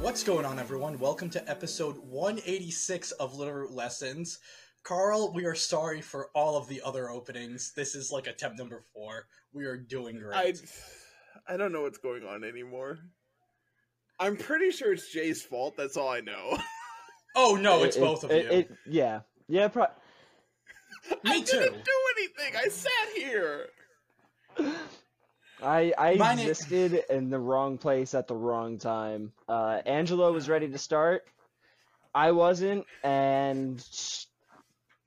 What's going on, everyone? Welcome to episode 186 of Littleroot Lessons. Carl, we are sorry for all of the other openings. This is like attempt number four. We are doing great. I I don't know what's going on anymore. I'm pretty sure it's Jay's fault. That's all I know. Oh no, it's It- both of it- you. it- yeah, yeah. Pro- I Me didn't do anything. I sat here. I I My na- existed in the wrong place at the wrong time. Uh, Angelo was ready to start. I wasn't, and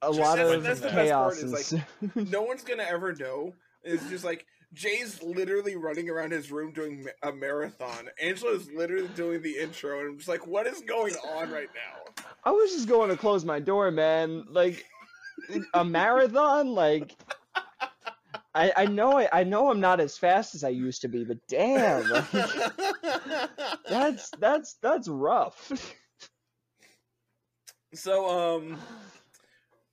a lot that's- of that's the best chaos. part is, ensued. No one's gonna ever know. It's just like Jay's literally running around his room doing a marathon. Angela's literally doing the intro, and I'm just like, what is going on right now? I was just going to close my door, man. Like a marathon, like. I, I know I, I know I'm not as fast as I used to be, but damn, like, that's that's that's rough. so um,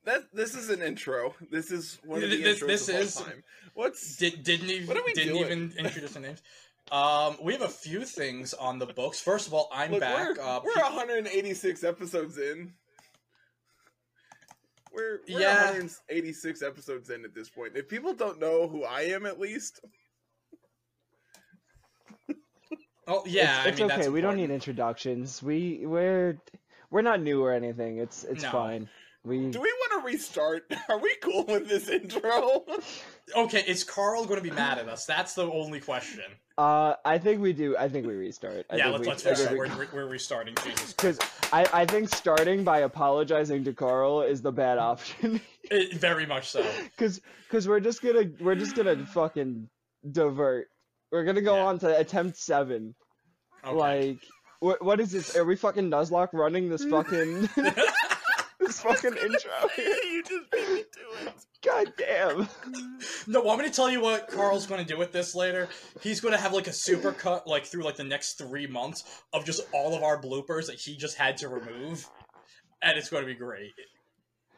that this is an intro. This is one of the This- intros this of all time. What's Did, didn't even What are we didn't doing? even introduce the names. Um, we have a few things on the books. First of all, I'm Look, back. We're, uh, we're 186 episodes in. We're, we're Yeah. 186 episodes in at this point. If people don't know who I am, at least, oh yeah, it's, it's I mean okay. that's We don't need introductions. We we're we're not new or anything. It's it's No. fine. We do we want to restart? Are we cool with this intro? Okay, is Carl going to be mad at us? That's the only question. uh I think we do. I think we restart. I yeah, think let's we, let's restart. We're, we're, we're restarting. Jesus. because I I think starting by apologizing to Carl is the bad option. It, very much so. Cause cause we're just gonna we're just gonna fucking divert. We're gonna go Yeah. on to attempt seven. Okay. Like what what is this? Are we fucking Nuzlocke running this fucking this fucking intro? you just beat me to it. God damn. No, I want me to tell you what Carl's going to do with this later? He's going to have like a super cut, like through like the next three months of just all of our bloopers that he just had to remove, and it's going to be great.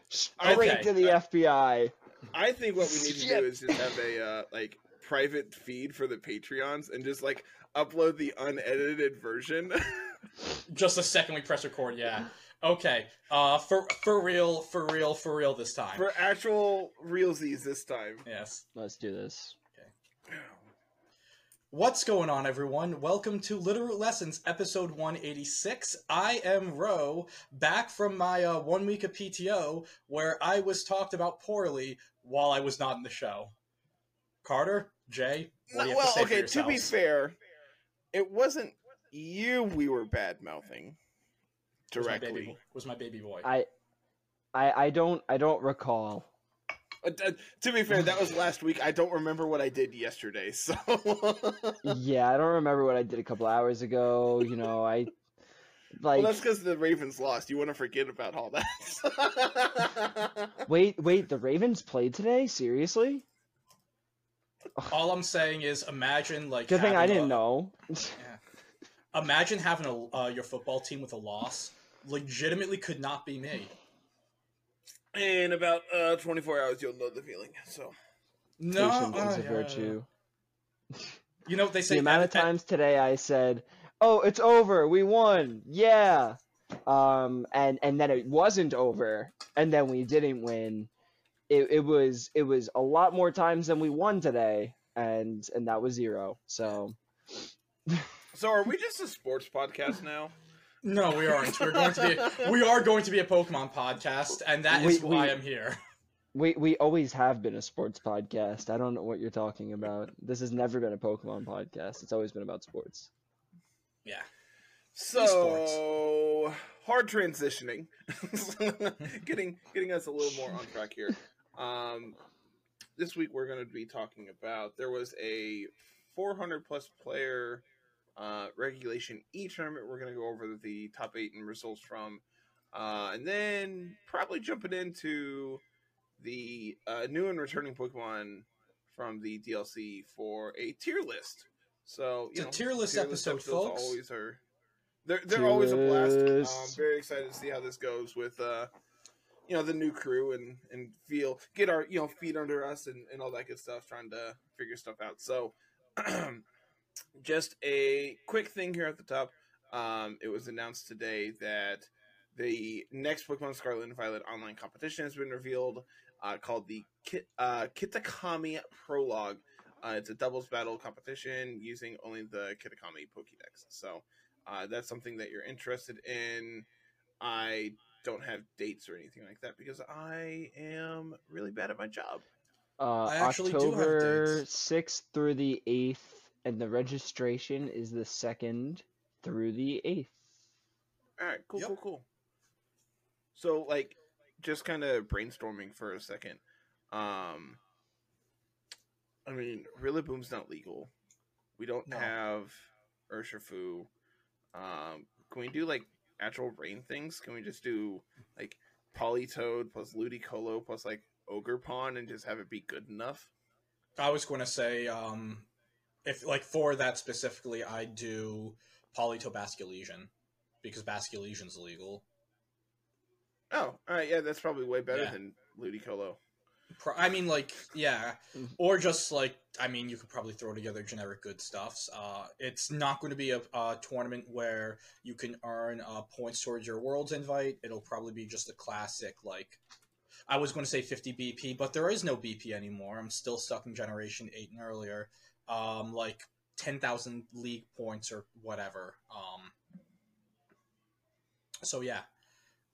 Straight Okay. to the FBI. I think what we need to Shit. do is just have a uh, like private feed for the Patreons and just like upload the unedited version. Just the second we press record, yeah. Okay, uh, for for real, for real, for real this time. for actual realsies this time. yes. Let's do this. Okay. What's going on, everyone? Welcome to Literal Lessons, episode 186. I am Ro, back from my uh, one week of PTO, where I was talked about poorly while I was not in the show. Carter, Jay, what do you have well, to say okay. for To be fair, it wasn't you we were bad mouthing was my baby, directly. was my baby boy. I I I don't I don't recall. Uh, to be fair, that was last week. I don't remember what I did yesterday, so yeah, I don't remember what I did a couple hours ago. You know, I like well, that's because the Ravens lost. You want to forget about all that. wait wait the Ravens played today. Seriously? All I'm saying is, imagine like Good thing I didn't a- know. Imagine having a uh, your football team with a loss. Legitimately, could not be me. In about uh, 24 hours, you'll know the feeling. So No, Patience uh, is a yeah. virtue. You know what they say the amount of at- at- times today I said, "Oh, it's over. We won. Yeah." Um and and then it wasn't over and then we didn't win. It it was it was a lot more times than we won today and and that was zero. So So are we just a sports podcast now? No, we aren't. We're going to be. We are going to be a Pokemon podcast, and that is We- why we- I'm here. we we always have been a sports podcast. I don't know what you're talking about. This has never been a Pokemon podcast. It's always been about sports. Yeah. So hard transitioning, getting getting us a little more on track here. Um, this week we're going to be talking about there was a 400 plus player uh, regulation E tournament. We're going to go over the top eight and results from, uh, and then probably jumping into the uh, new and returning Pokemon from the DLC for a tier list. So It's you a know, tier list episode, episodes folks. Always are. They're they're Tier always a blast. Um, lists. very excited to see how this goes with uh, you know, the new crew and and feel get our you know feet under us and and all that good stuff. Trying to figure stuff out. So, just a quick thing here at the top. um, it was announced today that the next Pokemon Scarlet and Violet online competition has been revealed, uh, called the Kit, uh, Kitakami Prologue. Uh, it's a doubles battle competition using only the Kitakami Pokédex. So uh, that's something that you're interested in. I don't have dates or anything like that because I am really bad at my job. Uh, I actually do have October dates. sixth through the eighth, and the registration is the second through the eighth. All right, cool, Yep. cool, cool. So, like, just kind of brainstorming for a second. Um, I mean, really, Rillaboom's not legal. We don't No. have Urshifu. Um, can we do like actual rain things? Can we just do like Politoed plus Ludicolo plus like Ogerpon and just have it be good enough? I was going to say, um, if like for that specifically, I do Politoed Basculegion because Basculegion's illegal. Oh, all right, yeah, that's probably way better Yeah. than Ludicolo. Pro- I mean, like, yeah, Mhm. or just like, I mean, you could probably throw together generic good stuffs. Uh, it's not going to be a, a tournament where you can earn uh, points towards your world's invite. It'll probably be just a classic, like, I was going to say 50 BP, but there is no BP anymore. I'm still stuck in Generation 8 and earlier. Um, like 10,000 league points or whatever. Um, so yeah,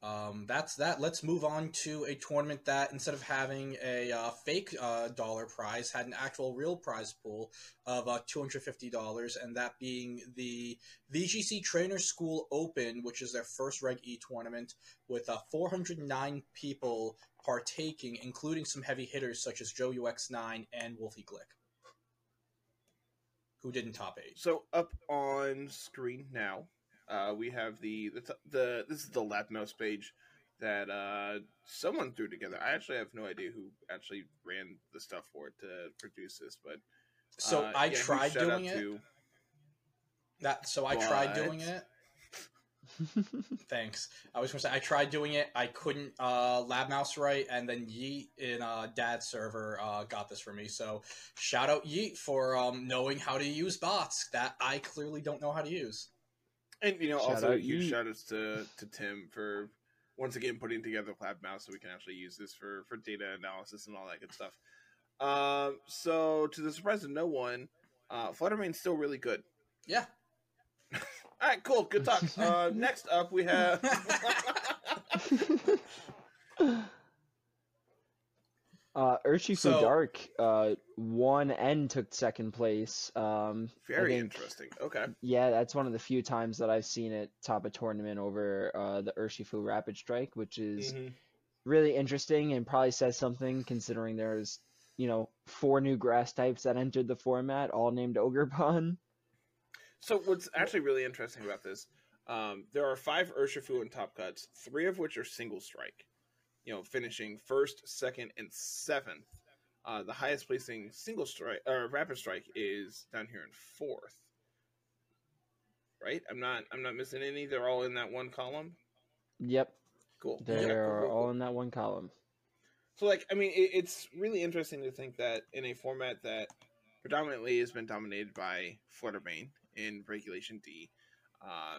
um, that's that. Let's move on to a tournament that instead of having a uh, fake uh, dollar prize, had an actual real prize pool of uh, two hundred fifty dollars, and that being the VGC Trainer School Open, which is their first Reg E tournament with uh, four hundred nine people partaking, including some heavy hitters such as Joe UX9 and Wolfie Glick, who didn't top eight. So up on screen now, uh, we have the, the the this is the Labmaus page that uh, someone threw together. I actually have no idea who actually ran the stuff for it to produce this, but So uh, I yeah, tried doing it. to- That so I tried doing it. Thanks. I was gonna say I tried doing it. I couldn't uh, Labmaus right, and then Yeet in uh, Dad's server uh, got this for me. So shout out Yeet for um, knowing how to use bots that I clearly don't know how to use. and you know Shout also out huge Yeet. shout outs to to Tim for once again putting together Labmaus so we can actually use this for for data analysis and all that good stuff. Um, so to the surprise of no one, uh, Flutter Mane's still really good. Yeah. All right, cool, good talk. Uh, next up we have. uh, Urshifu So- Dark uh, won and took second place. Um, Very think- interesting. Okay. Yeah, that's one of the few times that I've seen it top a tournament over uh, the Urshifu Rapid Strike, which is Mhm. really interesting and probably says something considering there's, you know, four new grass types that entered the format, all named Ogre Ogerpon. So what's actually really interesting about this, um, there are five Urshifu and top cuts, three of which are single strike. You know, finishing first, second, and seventh. Uh, the highest placing single strike or rapid strike is down here in fourth. Right? I'm not. I'm not missing any. They're all in that one column. Yep, Cool. they Yeah, cool, cool, cool. all in that one column. So, like, I mean, it, it's really interesting to think that in a format that predominantly has been dominated by Flutter Mane in Regulation D, uh,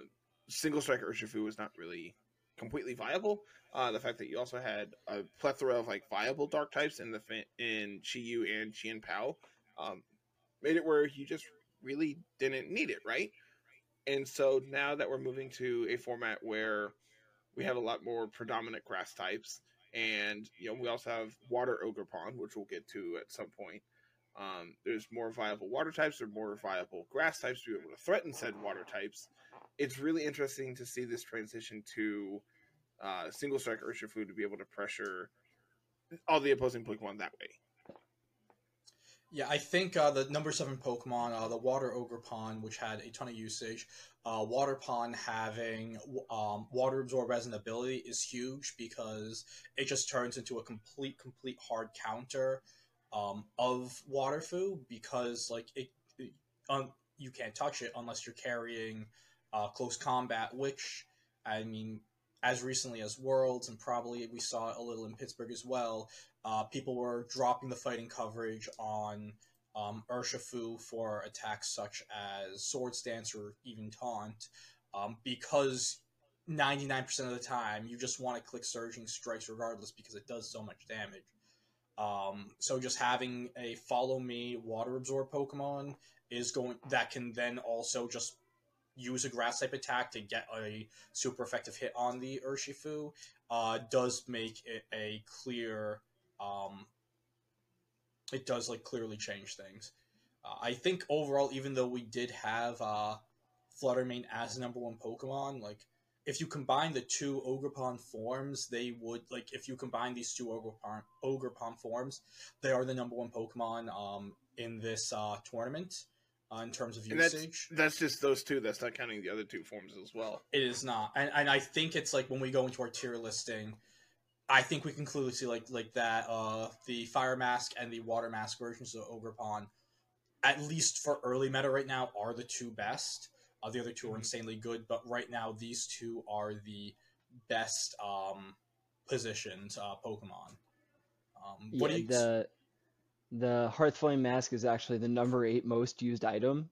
single strike Urshifu was not really completely viable. Uh, the fact that you also had a plethora of like viable dark types in the fa- in Chi-Yu and Chien-Pao um, made it where you just really didn't need it, right? And so now that we're moving to a format where we have a lot more predominant grass types, and you know we also have water Ogerpon, which we'll get to at some point. Um, there's more viable water types, are more viable grass types to be able to threaten said water types. It's really interesting to see this transition to uh, single strike Urshifu to be able to pressure all the opposing Pokemon that way. Yeah, I think uh, the number seven Pokemon, uh, the Water Ogerpon, which had a ton of usage, uh, Water Pond having um, Water Absorb as an ability is huge because it just turns into a complete, complete hard counter um, of Waterfu because like it, it um, you can't touch it unless you're carrying uh, close combat, which I mean, as recently as Worlds and probably we saw it a little in Pittsburgh as well uh, people were dropping the fighting coverage on um, Urshifu for attacks such as Swords Dance or even Taunt. um, because 99% of the time you just want to click Surging Strikes regardless because it does so much damage. Um, so just having a Follow Me Water Absorb Pokemon is going that can then also just use a grass type attack to get a super effective hit on the Urshifu uh, does make it a clear um, it does like clearly change things. Uh, I think overall, even though we did have uh, Flutter Mane as number one Pokemon, like if you combine the two Ogerpon forms, they would like if you combine these two Ogerpon forms, they are the number one Pokemon um, in this uh, tournament uh, in terms of And that's, usage. that's just those two. That's not counting the other two forms as well. It is not, and and I think it's like when we go into our tier listing, I think we can clearly see like like that uh the fire mask and the water mask versions of Ogerpon, at least for early meta right now, are the two best. Uh, the other two are Mhm. insanely good, but right now these two are the best um positioned uh, Pokemon. Um, what yeah, you? the the Hearthflame mask is actually the number eight most used item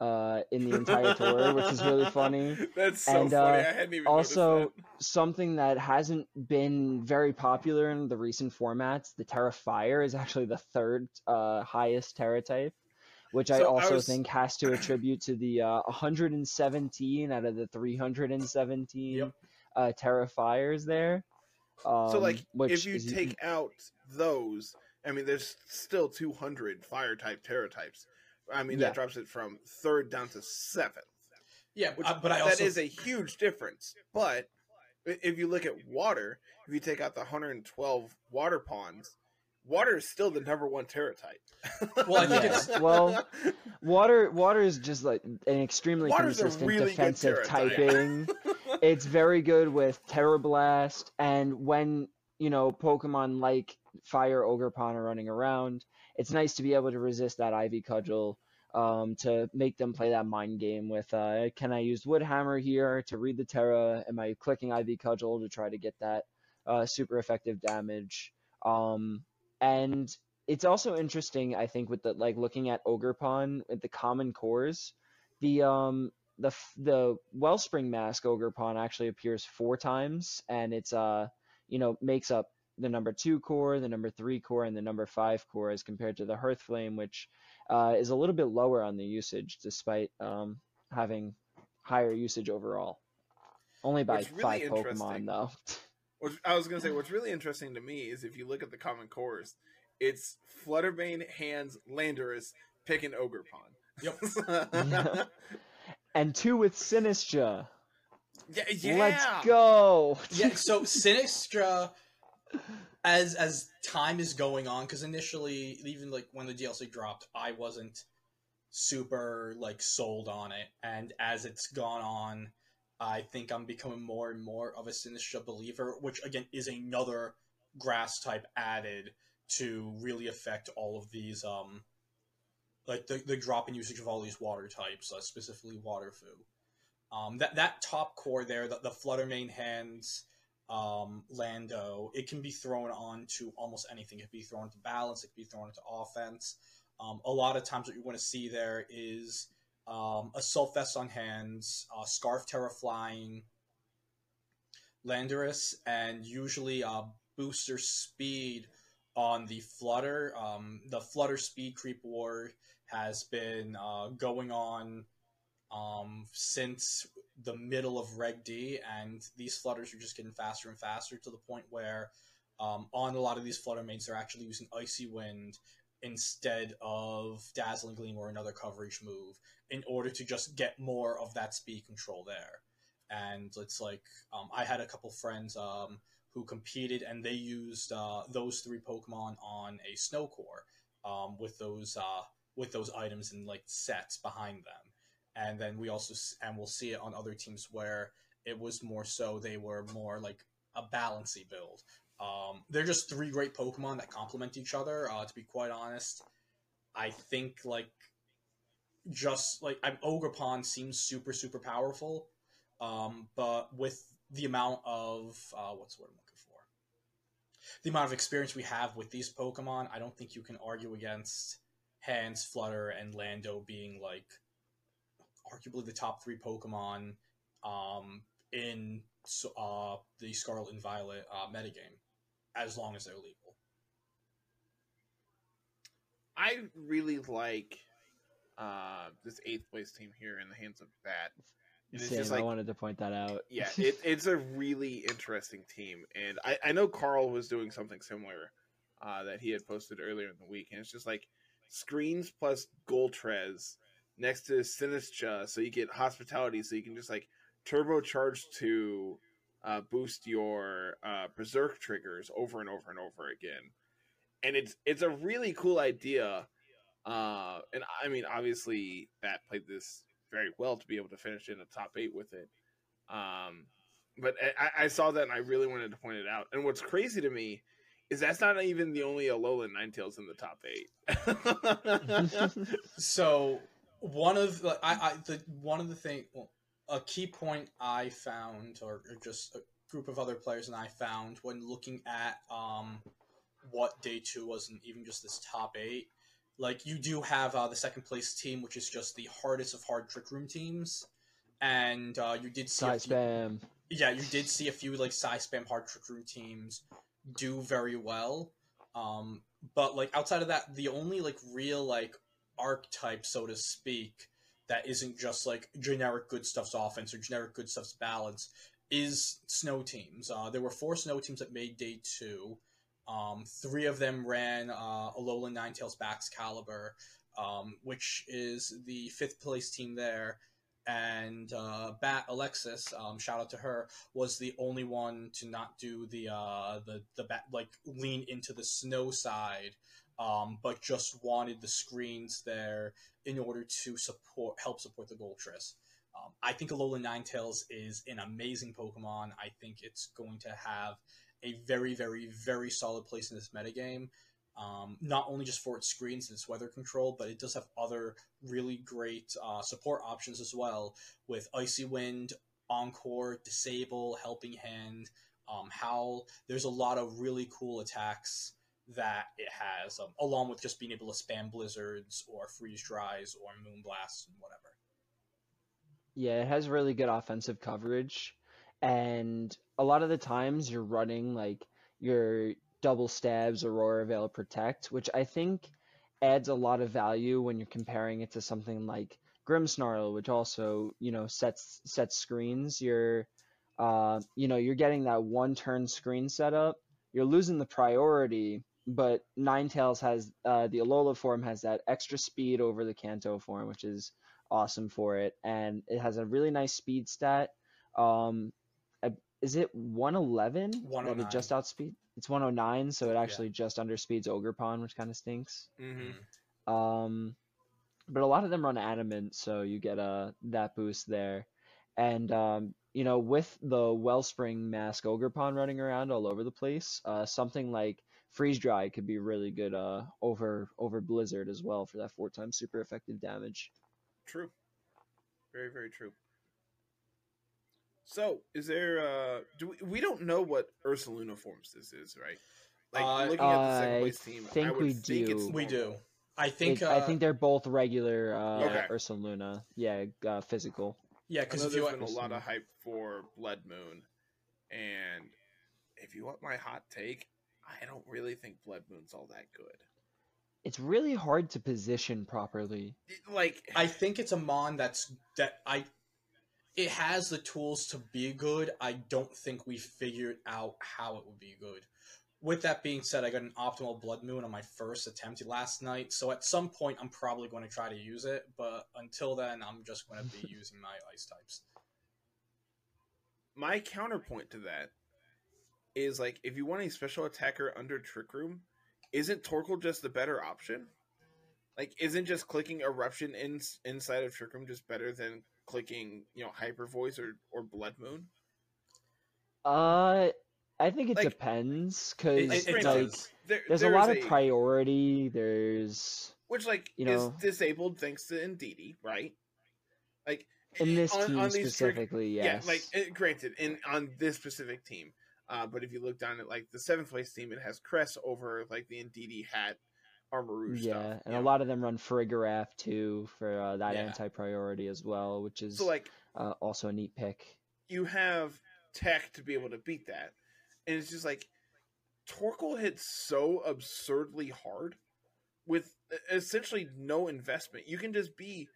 uh, in the entire tour, which is really funny. That's so And, funny. uh, I hadn't even Also, noticed something that hasn't been very popular in the recent formats, the Tera Fire is actually the third uh, highest Tera type, which I So I also was- think has to attribute to the uh, 117 out of the 317 Yep. uh, Tera Fires there. Um, so like which if you is- take out those i mean there's still 200 fire type tera types i mean Yeah. that drops it from third down to seventh yeah, which, uh, but I that also is a huge difference but if you look at water if you take out the 112 water ponds water is still the number one tera type Well, I think Yeah. it's- well, water water is just like an extremely Water's consistent really defensive type. typing. it's very good with Tera Blast, and when you know Pokemon like Fire Ogerpon are running around, it's nice to be able to resist that Ivy Cudgel. Um, to make them play that mind game with, uh, can I use Wood Hammer here to read the Tera? Am I clicking Ivy Cudgel to try to get that uh, super effective damage? Um, and it's also interesting, I think, with the like looking at Ogerpon with the common cores, the um the the Wellspring Mask Ogerpon actually appears four times, and it's uh you know makes up the number two core, the number three core, and the number five core as compared to the Hearthflame, which uh, is a little bit lower on the usage despite um having higher usage overall. Only by really five Pokemon though. Which I was gonna say, what's really interesting to me is if you look at the common cores, it's Flutter Mane, Hands, Landorus, pick an Ogerpon. Yep. and two with Sinistcha. yeah, yeah. Let's go. yeah so Sinistcha as as time is going on because initially even like when the dlc dropped i wasn't super like sold on it and as it's gone on i think i'm becoming more and more of a Sinistcha believer which again is another grass type added to really affect all of these um like the, the drop in usage of all these water types uh, specifically water foo um, that that top core there, the, the Flutter Mane hands, um, Lando, it can be thrown onto almost anything. It can be thrown into balance. It can be thrown into offense. Um, a lot of times, what you want to see there is um, Assault Vest on hands, uh, Scarf Tera flying, Landorus, and usually uh, booster speed on the Flutter. Um, the Flutter speed creep war has been uh, going on um, since the middle of Reg D, and these flutters are just getting faster and faster to the point where um, on a lot of these flutter mains, they're actually using Icy Wind instead of Dazzling Gleam or another coverage move in order to just get more of that speed control there. And it's like um, I had a couple friends um, who competed, and they used uh, those three Pokemon on a Snow Core um, with those uh, with those items and like sets behind them and then we also and we'll see it on other teams where it was more so they were more like a balancy build. Um, they're just three great Pokemon that complement each other. Uh, to be quite honest, I think like just like I'm Ogerpon seems super super powerful, um, but with the amount of uh, what's the word I'm looking for, the amount of experience we have with these Pokemon, I don't think you can argue against Hands, Flutter, and Lando being like arguably the top three Pokemon in uh, the Scarlet and Violet uh, metagame, as long as they're legal. I really like uh, this eighth place team here in the hands of that. And Same, just I wanted to point that out. yeah, it, it's a really interesting team, and I, I know Carl was doing something similar uh, that he had posted earlier in the week, and it's just like screens plus Goltrez next to Sinistcha, so you get hospitality, so you can just like turbocharge to uh, boost your uh, berserk triggers over and over and over again, and it's it's a really cool idea. Uh, and I mean, obviously, Bat played this very well to be able to finish in the top eight with it. Um, but I, I saw that and I really wanted to point it out. And what's crazy to me is that's not even the only Alolan Ninetales in the top eight. So one of the I, I the one of the thing well, a key point I found or, or just a group of other players and I found when looking at um what day two was and even just this top eight like you do have uh, the second place team which is just the hardest of hard trick room teams and uh, you did see Side few- spam. yeah, you did see a few like size spam hard trick room teams do very well. Um, but like outside of that, the only like real like archetype, so to speak, that isn't just like generic good stuff's offense or generic good stuff's balance is snow teams. Uh, there were four snow teams that made day two. Um, three of them ran uh, Alolan Ninetales Baxcalibur, um, which is the fifth place team there. And uh, Bat Alexis, um, shout out to her, was the only one to not do the uh, the the bat like lean into the snow side, um, but just wanted the screens there in order to support help support the Goltris. Um, I think Alolan Ninetales is an amazing Pokemon. I think it's going to have a very, very, very solid place in this metagame. Um, not only just for its screens and its weather control, but it does have other really great uh, support options as well with Icy Wind, Encore, Disable, Helping Hand, um, Howl. There's a lot of really cool attacks that it has, um, along with just being able to spam Blizzards or Freeze Dries or moon blasts and whatever. Yeah, it has really good offensive coverage, and a lot of the times you're running like your double stabs, Aurora Veil Protect, which I think adds a lot of value when you're comparing it to something like Grimmsnarl, which also you know sets sets screens. You're uh, you know you're getting that one turn screen setup. You're losing the priority, but Ninetales has uh, the Alola form has that extra speed over the Kanto form, which is awesome for it, and it has a really nice speed stat. Um, is it 111? That it just outspeed? It's 109, so it actually just underspeeds Ogerpon, which kind of stinks. mm-hmm. Um, but a lot of them run adamant, so you get uh, that boost there. And um, you know, with the Wellspring Mask Ogerpon running around all over the place, uh, something like Freeze Dry could be really good uh, over over Blizzard as well for that four times super effective damage. True. Very, very true. So, is there uh do we, we don't know what Ursaluna forms this is, right? Like Uh, looking at the second I place team, I think would we think it's do. We do. I think. It- uh, I think they're both regular uh, Okay. Ursaluna. Yeah, uh, physical. Yeah, because know if you there's been a lot of hype for Blood Moon, and if you want my hot take, I don't really think Blood Moon's all that good. It's really hard to position properly. It- like, I think it's a mon that's that I. It has the tools to be good. I don't think we figured out how it would be good. With that being said, I got an optimal blood moon on my first attempt last night, so at some point I'm probably going to try to use it. But until then, I'm just going to be using my ice types. my counterpoint to that is like if you want a special attacker under Trick Room, isn't Torkoal just the better option? Like, isn't just clicking Eruption in, inside of Trick Room just better than clicking, you know, Hyper Voice or, or Blood Moon? Uh, I think it Like, depends because like. There, there's a lot of priority. There's which like you is disabled thanks to Indeedee, right? Like in this on- team on these specifically, yes. Yeah, like uh, granted, in on this specific team, uh, but if you look down at like the seventh place team, it has Cress over like the Indeedee hat, Armor yeah, stuff. and a lot of them run Farigiraf too for uh, that Yeah. anti-priority as well, which is So like uh, also a neat pick. you have tech to be able to beat that, and it's just like Torkoal hits so absurdly hard with essentially no investment. You can just be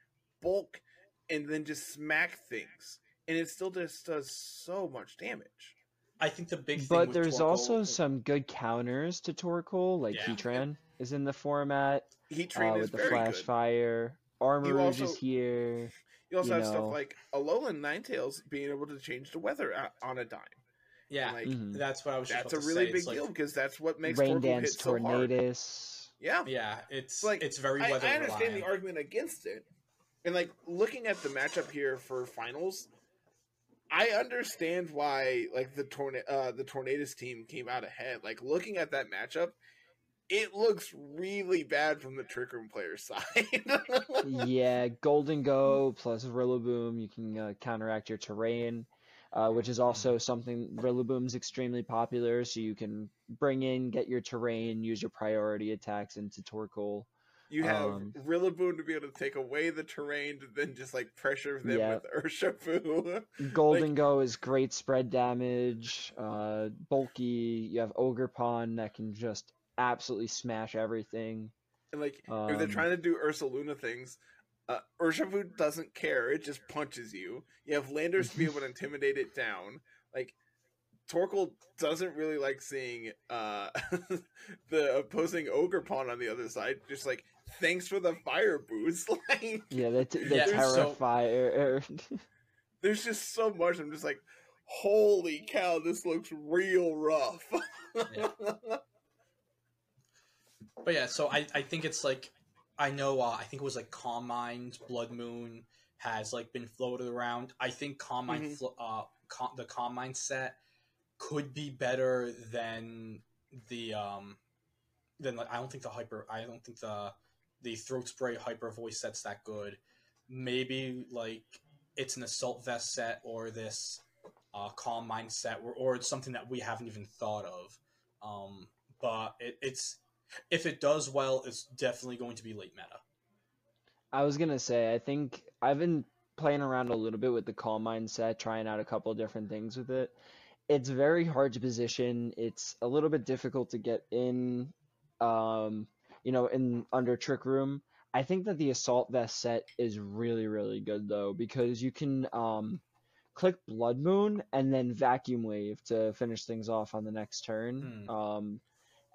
bulk and then just smack things, and it still just does so much damage. I think the big thing But with there's Torkoal- also some good counters to Torkoal, like Yeah. Heatran is in the format Heatran uh, is with the very Flash good. Fire. Armarouge also- is here. You also you have know. stuff like Alolan Ninetales being able to change the weather on a dime. yeah, like, Mhm. that's what I was. Just That's a to really say. big It's like- deal because that's what makes Rain Torkoal Dance hit so hard. Yeah, Yeah, it's like, it's very I, weather I understand the argument against it, and like looking at the matchup here for finals, I understand why like the tornado uh, the Tornadus team came out ahead. Like looking at that matchup, it looks really bad from the Trick Room player side. yeah, Gholdengo plus Rillaboom, you can uh, counteract your terrain, uh, which is also something Rillaboom's extremely popular. So you can bring in, get your terrain, use your priority attacks into Torkoal. You have Um, Rillaboom to be able to take away the terrain to then just like pressure them Yeah. with Urshifu. Gholdengo is great spread damage. Uh, bulky, you have Ogerpon that can just absolutely smash everything. And like if they're Um, trying to do Ursaluna things, uh, Urshifu doesn't care. It just punches you. You have Landers to be able to intimidate it down. Like Torkoal doesn't really like seeing uh, the opposing Ogerpon on the other side. Just like thanks for the fire boost. Like Yeah, the, t- the Yeah, Terrifier. there's just so much. I'm just like, holy cow, this looks real rough. But yeah, so I, I think it's like I know uh, I think it was like Calm Mind, Blood Moon has like been floated around. I think Calm Mind Mhm. flo- uh Calm, the Calm Mind set could be better than the um than like I don't think the hyper I don't think the the throat spray hyper voice set's that good. Maybe like it's an assault vest set or this uh, calm mind set or, or it's something that we haven't even thought of. Um, but it, it's if it does well, it's definitely going to be late meta. I was gonna say, I think I've been playing around a little bit with the Calm Mindset, trying out a couple different things with it. It's very hard to position. It's a little bit difficult to get in, um, you know, in under Trick Room. I think that the Assault Vest set is really, really good though because you can um, click Blood Moon and then Vacuum Wave to finish things off on the next turn. Hmm. Um,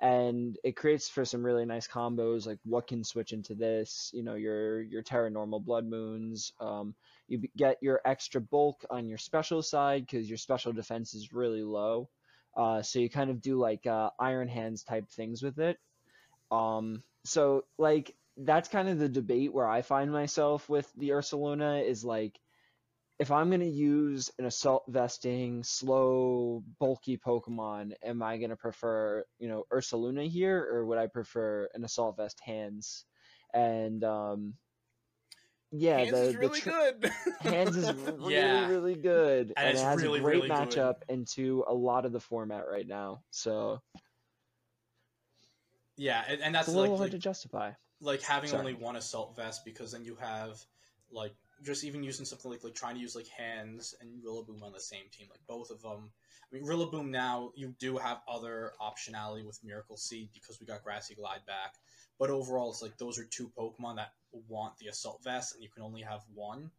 and it creates for some really nice combos like what can switch into this you know your your tera normal blood moons um, you get your extra bulk on your special side because your special defense is really low uh, so you kind of do like uh, iron hands type things with it um, so like that's kind of the debate where i find myself with the ursaluna is like if I'm gonna use an assault vesting, slow, bulky Pokemon, am I gonna prefer, you know, Ursaluna here, or would I prefer an assault vest hands? And um, yeah, Hands the, is the really tr- good. hands is really Yeah. really good, And and, it's it has really, a great really good. matchup into a lot of the format right now. So Yeah, and, and it's that's a like little hard like, to justify. like having Sorry. only one assault vest because then you have like just even using something like like trying to use like hands and Rillaboom on the same team, like both of them. I mean, Rillaboom now you do have other optionality with Miracle Seed because we got Grassy Glide back, but overall it's like those are two Pokemon that want the assault vest and you can only have one,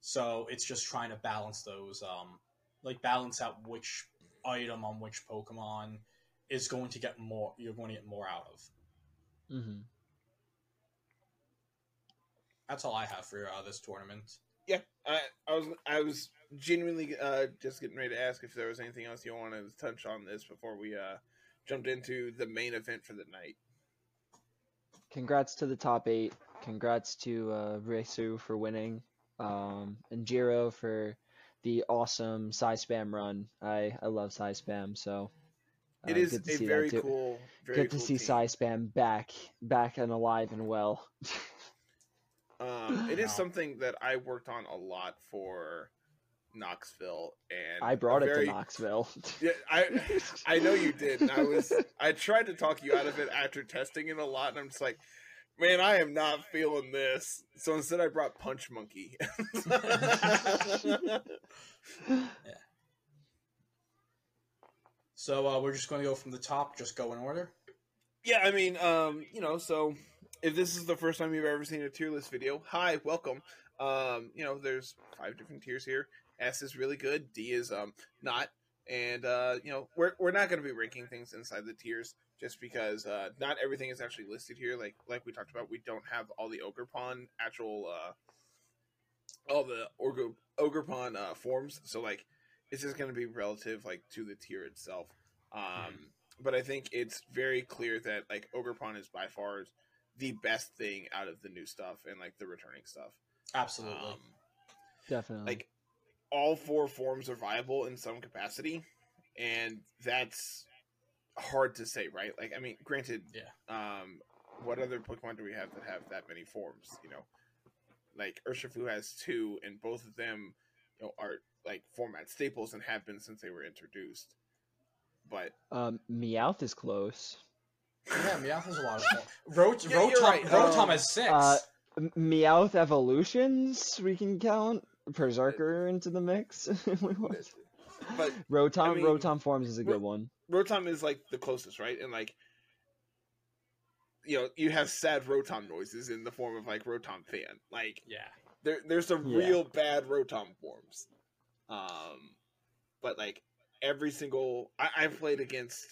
so it's just trying to balance those, um, like balance out which item on which Pokemon is going to get more. You're going to get more out of. hmm That's all I have for uh, this tournament. yeah, I, I was I was genuinely uh, just getting ready to ask if there was anything else you wanted to touch on this before we uh, jumped into the main event for the night. Congrats to the top eight. Congrats to uh, Resu for winning, um, and Jiro for the awesome Psy Spam run. I I love Psy Spam, so uh, It is good to a see very that too. cool, very Good cool to see team. Psy Spam back, back and alive and well. Um, it is Wow. something that I worked on a lot for Knoxville, and I brought it very- to Knoxville. Yeah, I I know you did. And I was I tried to talk you out of it after testing it a lot, and I'm just like, man, I am not feeling this. So instead, I brought Punch Monkey. Yeah. So uh, we're just going to go from the top, just go in order. Yeah, I mean, um, you know, so if this is the first time you've ever seen a tier list video, hi, welcome. Um, you know, there's five different tiers here. S is really good. D is um not, and uh, you know, we're we're not going to be ranking things inside the tiers just because uh, not everything is actually listed here. Like like we talked about, we don't have all the Ogerpon actual uh, all the Ogre Ogerpon uh, forms. So like, it's just going to be relative like to the tier itself. Um, but I think it's very clear that like Ogerpon is by far the best thing out of the new stuff and like the returning stuff. Absolutely. Um, Definitely. like all four forms are viable in some capacity, and that's hard to say, right? Like, I mean, granted, Yeah. Um, what other Pokemon do we have that have that many forms? You know, like Urshifu has two, and both of them, you know, are like format staples and have been since they were introduced. But um, Meowth is close. yeah, Meowth is a lot of fun. Rot- Yeah, you're Rotom, right. Rotom Um, has six. uh, Meowth evolutions we can count. Berserker into the mix. if we want. but Rotom, I mean, Rotom forms is a Ro- good one. Rotom is like the closest, right? And like, you know, you have sad Rotom noises in the form of like Rotom fan. Like, yeah. there, there's some Yeah. real bad Rotom forms. Um, but like every single, I, I've played against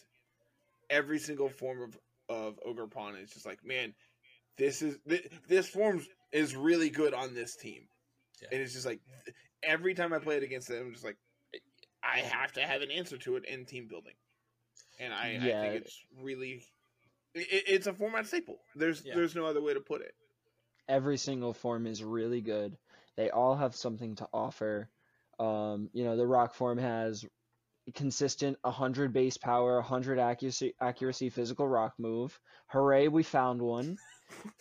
every single form of of Ogerpon. It's just like, man, this is this, this form is really good on this team, Yeah. and it's just like every time I play it against them, I'm just like, I have to have an answer to it in team building, and I, I think it's really. It, it's a format staple. There's Yeah. there's no other way to put it. Every single form is really good. They all have something to offer. Um, you know, the rock form has consistent 100 base power, 100 accuracy, accuracy physical rock move. Hooray, we found one.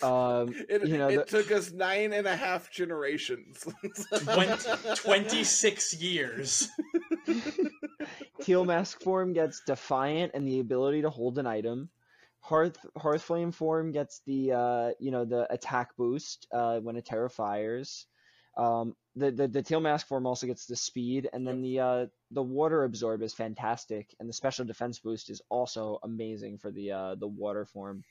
Um, It, you know, it the- took us nine and a half generations. Twen- 26 years. Teal Mask form gets Defiant and the ability to hold an item. Hearth Hearthflame form gets the uh, you know the attack boost uh, when a Tera fires. Um, the, the the Teal Mask form also gets the speed, and then the uh, the Water Absorb is fantastic, and the Special Defense boost is also amazing for the uh, the Water form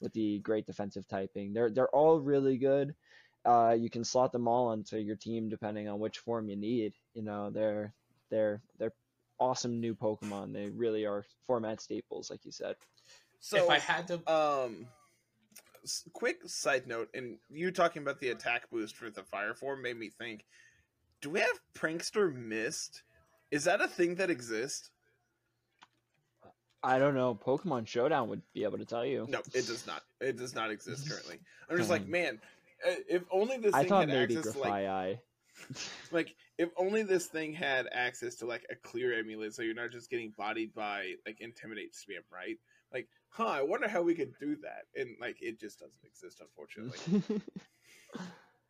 with the great defensive typing. They're they're all really good. Uh, you can slot them all onto your team depending on which form you need. You know, they're they're they're awesome new Pokemon. They really are format staples, like you said. so, if I had to, um, quick side note, and you talking about the attack boost for the fire form made me think: Do we have Prankster Mist? Is that a thing that exists? I don't know. Pokemon Showdown would be able to tell you. No, it does not. It does not exist currently. I'm just like, man, if only this I thing had access to like. like if only this thing had access to like a clear amulet so you're not just getting bodied by like intimidate spam right like huh i wonder how we could do that and like it just doesn't exist unfortunately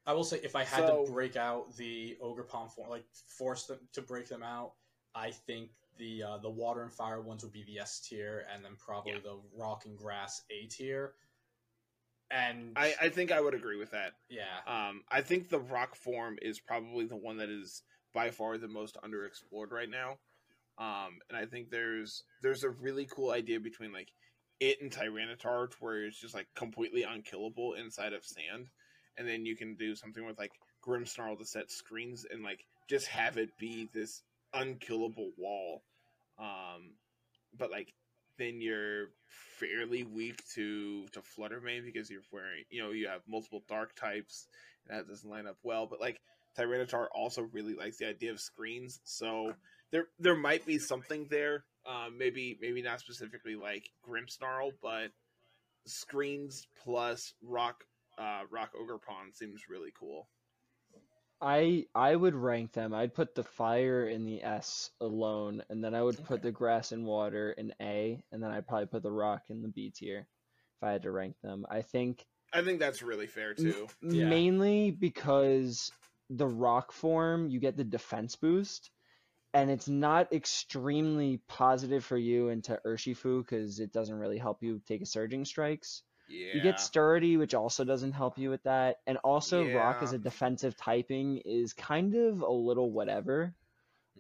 I will say, if I had So- to break out the Ogerpon form, like force them to break them out, I think the uh, the water and fire ones would be the S tier, and then probably Yeah. the rock and grass A tier. And I, I think i would agree with that. Yeah, um i think the rock form is probably the one that is by far the most underexplored right now. Um and i think there's there's a really cool idea between like it and tyranitar where it's just like completely unkillable inside of sand. And then you can do something with like Grimmsnarl to set screens and like just have it be this unkillable wall. Um, but like then you're fairly weak to to Flutter Mane because you're wearing you know you have multiple dark types and that doesn't line up well. But like Tyranitar also really likes the idea of screens, so there there might be something there. Um, maybe maybe not specifically like Grimmsnarl, but screens plus rock uh, rock Ogerpon seems really cool. I I would rank them. I'd put the fire in the S alone, and then I would put the grass and water in A, and then I'd probably put the rock in the B tier if I had to rank them. I think I think that's really fair too. Yeah. mainly because the rock form you get the defense boost, and it's not extremely positive for you into Urshifu because it doesn't really help you take a surging strikes. Yeah. You get sturdy, which also doesn't help you with that. And also, rock as a defensive typing is kind of a little whatever.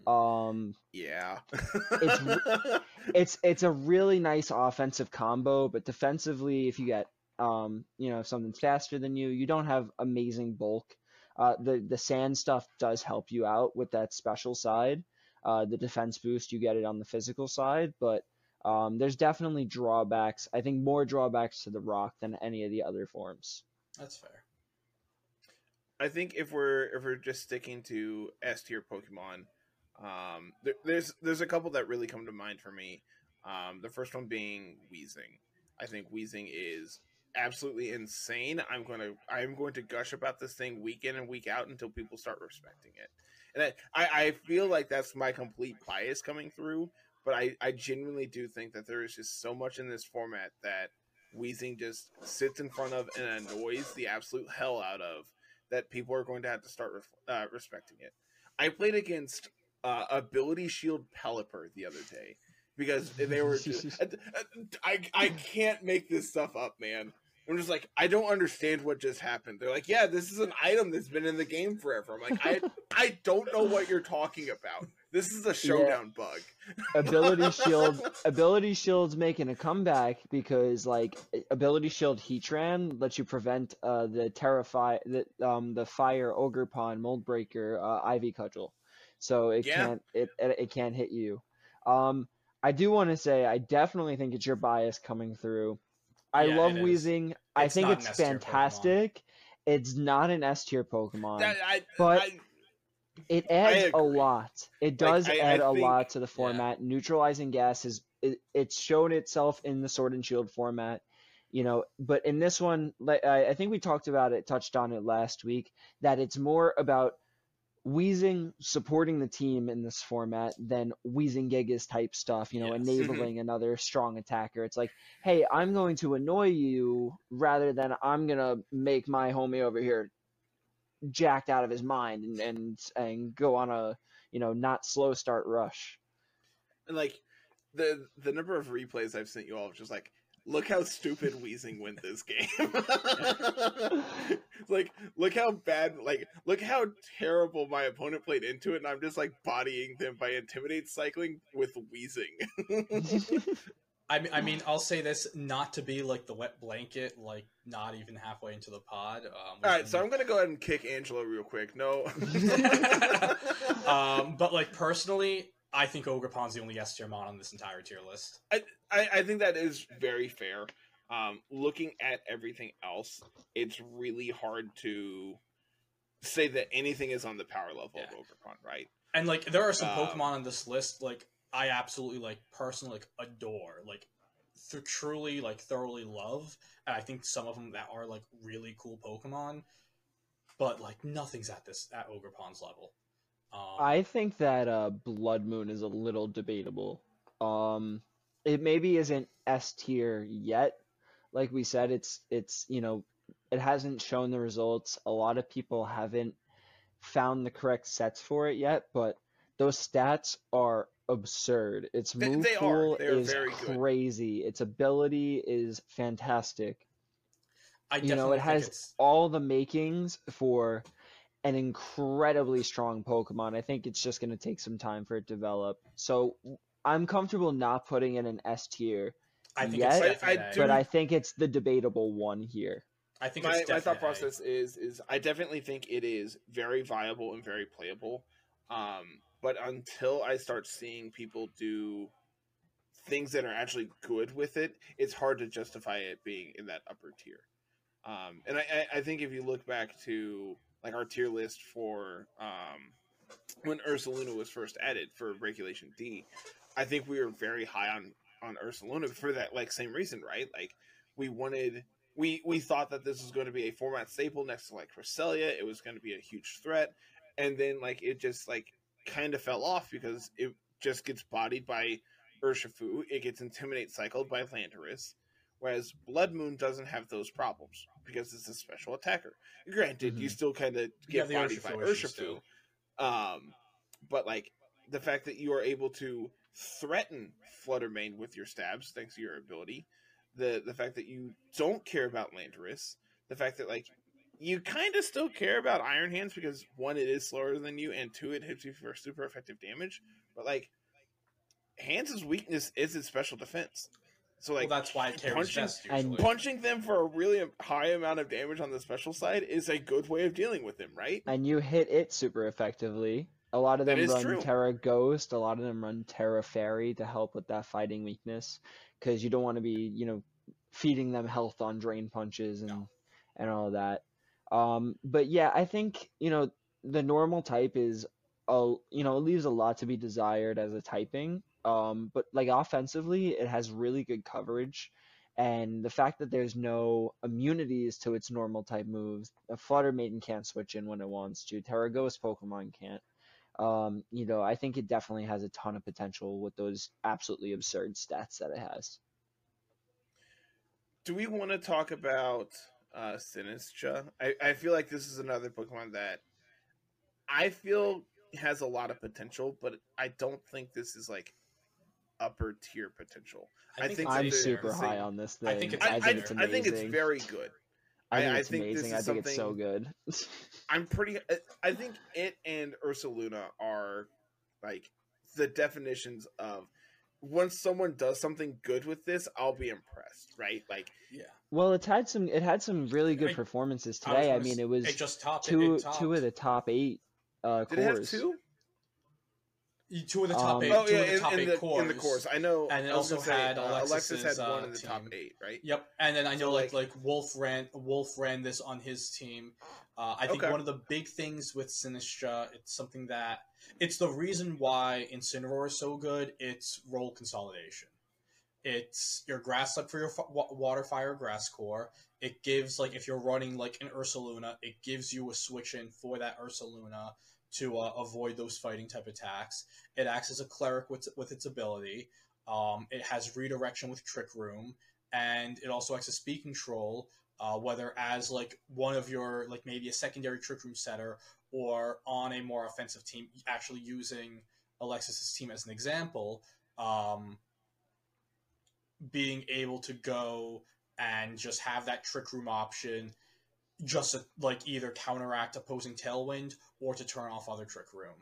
Um, Yeah. It's it's it's a really nice offensive combo, but defensively, if you get um, you know, if something's faster than you, you don't have amazing bulk. Uh, the the sand stuff does help you out with that special side. Uh, the defense boost, you get it on the physical side, but um, there's definitely drawbacks. I think more drawbacks to the rock than any of the other forms. That's fair. I think if we're if we're just sticking to S tier Pokemon, um, there, there's there's a couple that really come to mind for me. Um, the first one being Weezing. I think Weezing is absolutely insane. I'm to I'm going to gush about this thing week in and week out until people start respecting it. And I, I feel like that's my complete bias coming through, but I, I genuinely do think that there is just so much in this format that Weezing just sits in front of and annoys the absolute hell out of that people are going to have to start uh, respecting it. I played against uh, Ability Shield Pelipper the other day because they were. Just, I I can't make this stuff up, man. I'm just like, I don't understand what just happened. They're like, yeah, this is an item that's been in the game forever. I'm like, I I don't know what you're talking about. This is a showdown yeah. bug. ability shield ability shield's making a comeback because like ability shield Heatran lets you prevent uh the terrify the um the fire Ogerpon mold breaker uh, ivy cudgel. So it yeah. can't it it can't hit you. Um I do want to say I definitely think it's your bias coming through. I yeah, love Weezing. I think it's fantastic. Pokemon. It's not an S tier Pokemon, that, I, but I, it adds a lot. It does like, add a think, lot to the format. Yeah. Neutralizing gas is it, it's shown itself in the Sword and Shield format, you know. But in this one, I, I think we talked about it, touched on it last week, that it's more about Weezing supporting the team in this format than Weezing Gigas type stuff, you know, yes. Mm-hmm. enabling another strong attacker. It's like, hey, I'm going to annoy you rather than I'm gonna make my homie over here jacked out of his mind and and, and go on a you know not slow start rush. And like the the number of replays I've sent you all, just like look how stupid Weezing went this game. like, look how bad, like, look how terrible my opponent played into it, and I'm just like bodying them by intimidate cycling with Weezing. I, I mean, I'll say this not to be like the wet blanket, like not even halfway into the pod. Um, All right, so I'm gonna go ahead and kick Angelo real quick. No, um, but like personally, I think Ogerpon's the only S tier mod on this entire tier list. I, I, I think that is very fair. Um, looking at everything else, it's really hard to say that anything is on the power level yeah. of Ogerpon, right? And like, there are some um, Pokemon on this list, like I absolutely like personally like adore, like th- truly like thoroughly love, and I think some of them that are like really cool Pokemon, but like nothing's at this at Ogerpon's level. Um, I think that uh, Blood Moon is a little debatable. Um, it maybe isn't S tier yet. Like we said, it's it's you know it hasn't shown the results. A lot of people haven't found the correct sets for it yet, but those stats are absurd. Its move they, they pool is crazy. Its ability is fantastic. I you know, it has it's... all the makings for an incredibly strong Pokemon. I think it's just going to take some time for it to develop. So I'm comfortable not putting it in an S tier I think yet, I, I do, but I think it's the debatable one here. I think my, my thought process is is I definitely think it is very viable and very playable. Um, but until I start seeing people do things that are actually good with it, it's hard to justify it being in that upper tier. Um, and I, I think if you look back to like our tier list for um, when Ursaluna was first added for Regulation D, I think we were very high on on Ursaluna for that like same reason, right? Like we wanted we we thought that this was going to be a format staple next to like Cresselia. It was going to be a huge threat, and then like it just like kind of fell off because it just gets bodied by Urshifu. It gets intimidate cycled by Landorus. Whereas Blood Moon doesn't have those problems because it's a special attacker. Granted, mm-hmm. you still kind of get yeah, bodied by Urshifu. Um, but like the fact that you are able to threaten Flutter Mane with your stabs thanks to your ability, the the fact that you don't care about Landorus, the fact that like you kind of still care about Iron Hands because one, it is slower than you, and two, it hits you for super effective damage. But like, Hands' weakness is its special defense. So like, well, that's why it carries punching- best and usually. punching them for a really high amount of damage on the special side is a good way of dealing with them, right? and you hit it super effectively. A lot of them run true. Tera Ghost. A lot of them run Tera Fairy to help with that fighting weakness, because you don't want to be, you know, feeding them health on drain punches and No. and all of that. Um, but yeah, I think you know the normal type is, a you know, it leaves a lot to be desired as a typing. Um, but like offensively, it has really good coverage. And the fact that there's no immunities to its normal type moves, a Flutter Mane can't switch in when it wants to. Tera Ghost Pokemon can't. Um, you know, I think it definitely has a ton of potential with those absolutely absurd stats that it has. Do we want to talk about uh Sinistcha? I, I feel like this is another Pokemon that I feel has a lot of potential, but I don't think this is like upper tier potential. I think it's I'm super they're high on this thing. I think it's I, I I, think it's I think it's very good. I think I- I it's think this amazing. is I think it's so good. I'm pretty. I- I think it and Ursaluna are like the definitions of once someone does something good with this, I'll be impressed, right? Like yeah. well, it's had some. It had some really good I- performances today. I, gonna mean, it was it just topped two it, it two of the top eight uh, did it have cores. two? two of the top Um, eight. Oh two yeah, of the in, top in eight the cores. in the course. I know. And it also gonna say, had uh, Alexis Alexis's, had one uh, in the top eight, right? Yep, and then I know So, like like- like Wolf ran Wolf ran this on his team. Uh, I think Okay. one of the big things with Sinistcha, it's something that it's the reason why Incineroar is so good. It's role consolidation. It's your grass up for your f- water fire grass core. It gives like if you're running like an Ursaluna, it gives you a switch in for that Ursaluna to uh, avoid those fighting type attacks. It acts as a cleric with with its ability. Um, it has redirection with Trick Room, and it also acts as speed control. Uh, whether as like one of your like maybe a secondary Trick Room setter or on a more offensive team, actually using Alexis's team as an example. Um, being able to go and just have that trick room option just to like either counteract opposing tailwind or to turn off other trick room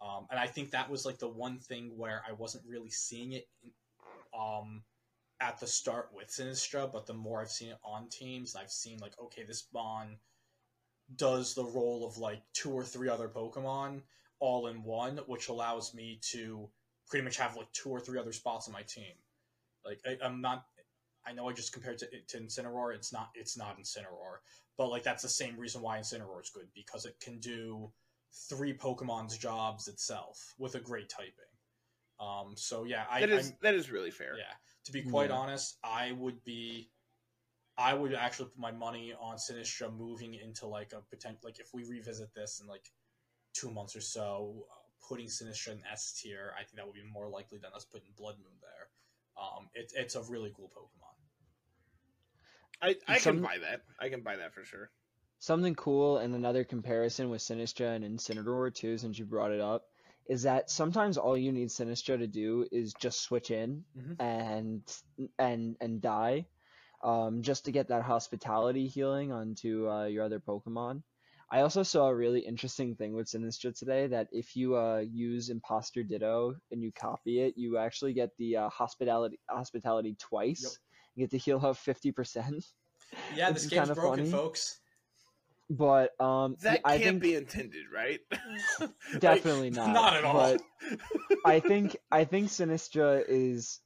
um, and i think that was like the one thing where i wasn't really seeing it um, at the start with Sinistcha but the more i've seen it on teams i've seen like okay this bond does the role of like two or three other pokemon all in one which allows me to pretty much have like two or three other spots on my team like I, I'm not. I know I just compared to to Incineroar. It's not. It's not Incineroar, but like that's the same reason why Incineroar is good because it can do three Pokemon's jobs itself with a great typing. Um. So yeah, I. That is I'm- that is really fair. yeah. To be quite Yeah. honest, I would be. I would actually put my money on Sinistcha moving into like a potential. Like if we revisit this in like two months or so, uh, putting Sinistcha in S tier, I think that would be more likely than us putting Blood Moon there. Um, it, it's a really cool Pokemon. I I Some- can buy that. I can buy that for sure. Something cool and another comparison with Sinistcha and Incineroar too, since you brought it up, is that sometimes all you need Sinistcha to do is just switch in Mhm. and and and die, um, just to get that hospitality healing onto uh, your other Pokemon. I also saw a really interesting thing with Sinistcha today that if you uh, use Imposter Ditto and you copy it, you actually get the uh, hospitality hospitality twice. Yep. You get to heal up fifty percent. Yeah, This game's kinda broken, funny. folks. But um, That I can't think be intended, right? Like, definitely not. Not at all. But I think I think Sinistcha is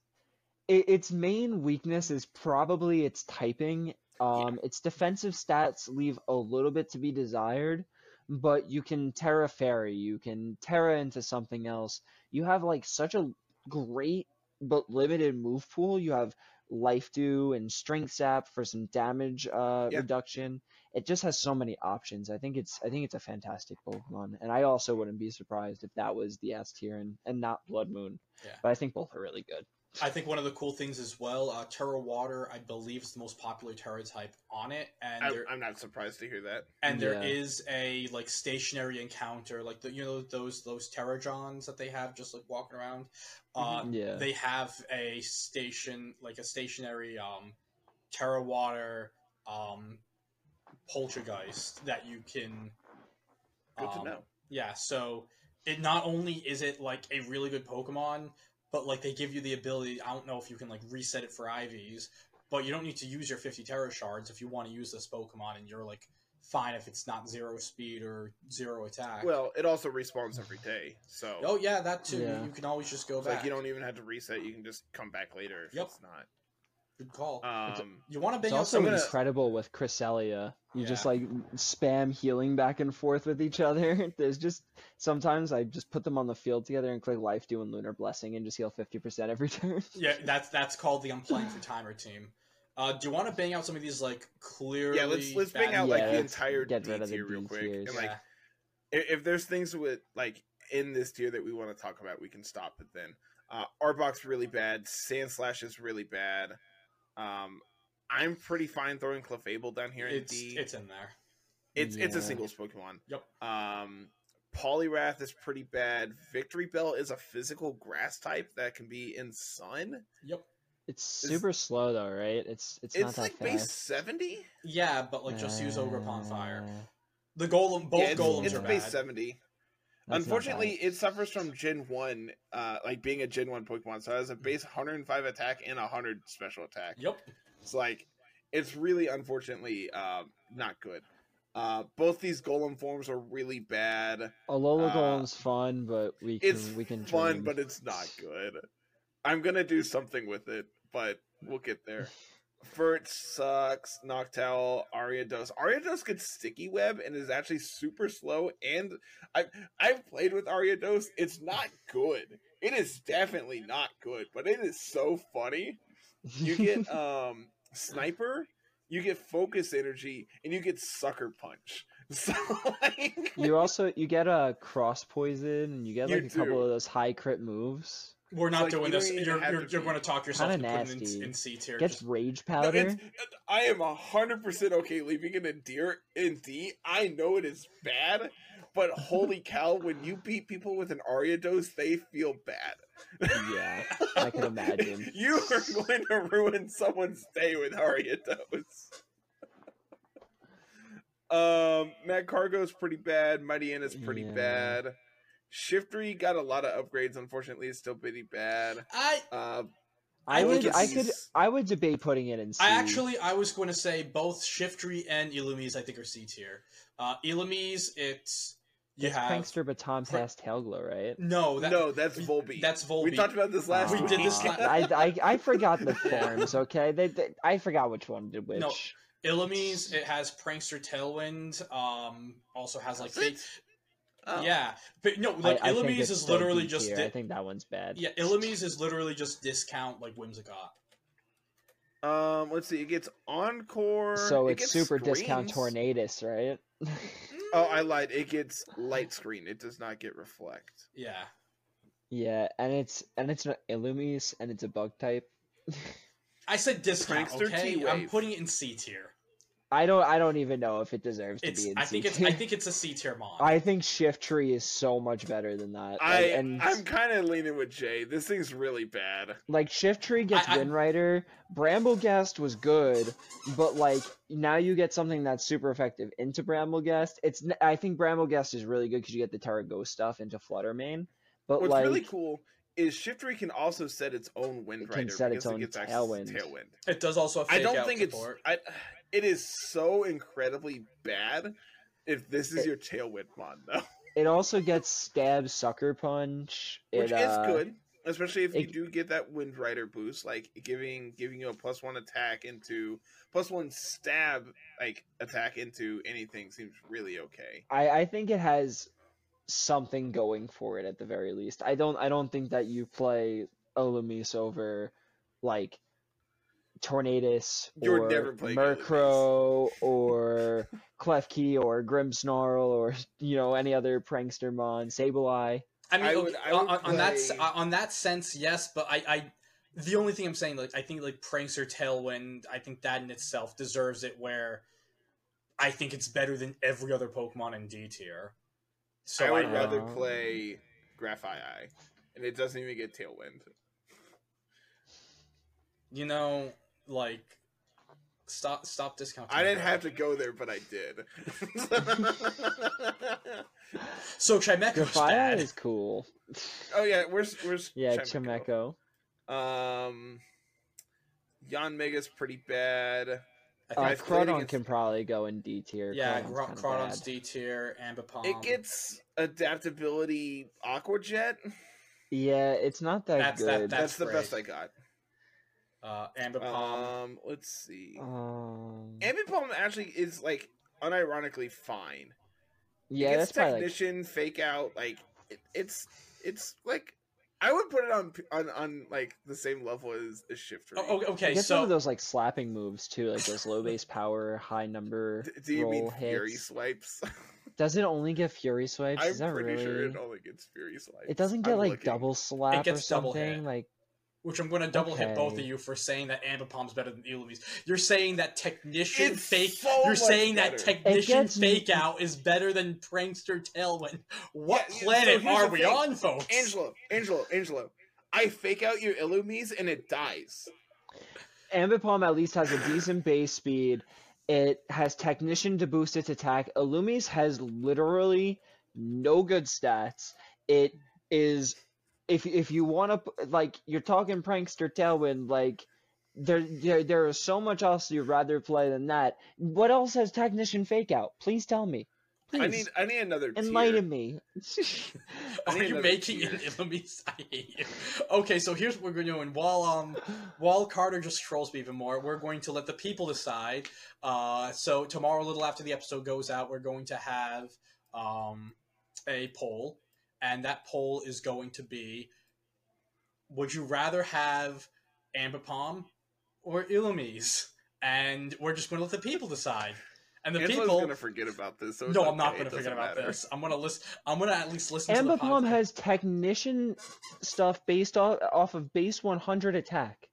it, its main weakness is probably its typing. Um, its defensive stats leave a little bit to be desired, but you can Tera Fairy, you can Tera into something else. You have like such a great but limited move pool. You have Life Dew and Strength Sap for some damage uh, Yeah. reduction. It just has so many options. I think it's I think it's a fantastic Pokemon, and I also wouldn't be surprised if that was the S tier and, and not Blood Moon. Yeah. But I think both are really good. I think one of the cool things as well, uh, Tera Water, I believe, is the most popular Tera type on it, and I, there I'm not surprised to hear that. and there Yeah. is a like stationary encounter, like the you know those those Terrajons that they have just like walking around. Uh, Mm-hmm. Yeah. they have a station like a stationary um Tera Water um Poltchageist that you can. Good to um, know. Yeah, so it not only is it like a really good Pokemon, but like they give you the ability. I don't know if you can like reset it for IVs, but you don't need to use your 50 Tera Shards if you want to use this Pokemon, and you're like fine if it's not zero speed or zero attack. Well, it also respawns every day, so oh yeah, that too. Yeah. You can always just go it's back. like you don't even have to reset. You can just come back later if Yep. it's not. Good call. Um, you want to It's bang out also gonna- incredible with Cresselia. You just like spam healing back and forth with each other. There's just sometimes I just put them on the field together and click life doing Lunar Blessing and just heal 50% every turn. Yeah, that's that's called the I'm playing for timer team. Uh, do you want to bang out some of these like clearly? yeah, let's let's bang bad- out like Yeah, the entire get D rid of the tier real quick, tiers. and like Yeah. if, if there's things with like in this tier that we want to talk about, we can stop it then. Uh, Arbok's really bad. Sandslash is really bad. Um, I'm pretty fine throwing Clefable down here in it's D. it's in there. It's it's a Yeah. singles Pokemon. Yep. Um, Poliwrath is pretty bad. Victreebel is a physical grass type that can be in Sun. Yep. It's super slow though, right? It's it's, not It's that like fast. base seventy. Yeah, but like just use Ogre upon fire. Uh, The golem, both yeah, it's, golems it's are base bad. seventy. That's Unfortunately, it suffers from Gen One, uh, like being a Gen One Pokemon. So it has a base 105 attack and 100 special attack. Yep. It's like it's really unfortunately uh, not good. Uh, both these Golem forms are really bad. Alola uh, Golem's fun, but we can It's we can fun, dream. but it's not good. I'm gonna do something with it, but we'll get there. Furret sucks. Noctowl, Ariados. Ariados gets sticky web and is actually super slow. And I I've played with Ariados. It's not good. It is definitely not good, but it is so funny. You get um sniper, you get focus energy, and you get sucker punch. So like you also you get a cross poison and you get You like a couple of those high crit moves. We're not like, doing don't this. You're you're, you're going to talk yourself Kinda into putting it in, in C tier. Gets 'cause- rage No, powder. it's, I am hundred percent okay leaving it in deer in D. I know it is bad, but holy cow, when you beat people with an Ariados, they feel bad. yeah, I can imagine. you are going to ruin someone's day with Ariados. um, Magcargo's pretty bad. Mighty is pretty Yeah. bad. Shiftry got a lot of upgrades. Unfortunately, it's still pretty bad. I Uh, I I would I could I would debate putting it in C. I actually I was going to say both Shiftry and Illumise I think are C tier. Uh, Illumise it's you It's have Prankster Baton Fra- Pass Tailglow, right? no that no, that's we- Volbeat. that's Volbeat. We talked about this last We week. did this Aw, la- I, I I forgot the forms. Okay, they, they I forgot which one did which. No, Illumise it has Prankster Tailwind. Um, also has like Does fake. Oh. Yeah, but no, like I, I Illumise is literally just tier. di- I think that one's bad. yeah, Illumise is literally just discount like Whimsicott. Um, let's see. It gets encore. So it it's gets super discount screens. Tornadus, right? Oh, I lied. It gets light screen. It does not get reflect. Yeah, yeah, and it's and it's an Illumise and it's a bug type. I said discount. Prankster okay, I'm putting it in C tier. I don't I don't even know if it deserves to be in I think C it's. I think it's a C tier mod. I think Shiftry is so much better than that. I Like, and I'm kind of leaning with Jay. This thing's really bad. like Shiftry gets I- I- Windrider. Brambleghast was good, but like now you get something that's super effective into Brambleghast. It's I think Brambleghast is really good because you get the Tera Ghost stuff into Flutter Mane. But What's like really cool is Shiftry can also set its own wind It can rider set its because own it gets tailwind. tailwind. it does also have I don't out think support. it's. I. It is so incredibly bad. If this is It- your tailwind mod, though, it also gets Stab Sucker Punch. which it, is uh, good, especially if you do get that wind rider boost, like giving giving you a plus one attack into plus one stab like attack into anything seems really okay. I, I think it has something going for it at the very least. I don't I don't think that you play Illumise over like Tornadus You're or never Murkrow or Klefki or Grimmsnarl or you know any other prankster mon, Sableye. I mean, I okay, I on, would on that on that sense, yes, but I, I, the only thing I'm saying, like, I think like Prankster Tailwind, I think that in itself deserves it. Where I think it's better than every other Pokemon in D tier. So I would I, rather Uh, play Grafaiai, and it doesn't even get tailwind. you know, like, Stop stop discounting. I didn't have to go there, but I did. So Chimecho's Grafaiai bad. is cool. oh yeah, where's where's Yeah, Chimeco? Chimecho. Um, Yanmega's pretty bad. I Uh, think I've against- can probably go in D tier. yeah, Crawdaunt's Cro- kinda Crawdaunt's bad. D tier, Ambipom. It gets adaptability Aqua Jet. Yeah, it's not that That's- that- good. that- That's, the best I got. Uh, Ambipom. Um, let's see. um, Ambipom actually is like unironically fine. yeah, it that's gets probably like, technician fake out. Like it, it's it's like I would put it on on on like the same level as, as Shift. oh, okay, okay, it one so of those like slapping moves too, like those low base power, high number D- Do you mean roll Fury hits. swipes? Does it only get Fury swipes? I'm Is that pretty really? sure it only gets Fury swipes. It doesn't get I'm like looking. double slap gets or double something. hit. Like which I'm going to double hit both of you for saying that Ambipom's better than Illumise. You're saying that technician It's fake. so you're much saying that technician gets- fake out is better than prankster Tailwind. What Yeah, yeah, so planet are we thing. on, folks? Angelo, Angelo, Angelo. I fake out your Illumise and it dies. Ambipom at least has a decent base speed. It has Technician to boost its attack. Illumise has literally no good stats. It is if if you want to like you're talking prankster tailwind like there, there there is so much else you'd rather play than that. What else has Technician fake out? Please tell me. Please I need I need another tier. enlighten me. Are you another making tier. an Illumise? I hate you. Okay, so here's what we're doing. While um while Carter just trolls me even more, we're going to let the people decide. Uh, so tomorrow, a little after the episode goes out, we're going to have um a poll, and that poll is going to be: Would you rather have Ambipom or Illumise? And we're just going to let the people decide. And the Angelo's people. gonna forget about this. So it's No, I'm not gonna forget about matter. this. I'm going to listen. I'm going to at least listen to the Ambipom podcast. has technician stuff based off, off of base 100 attack.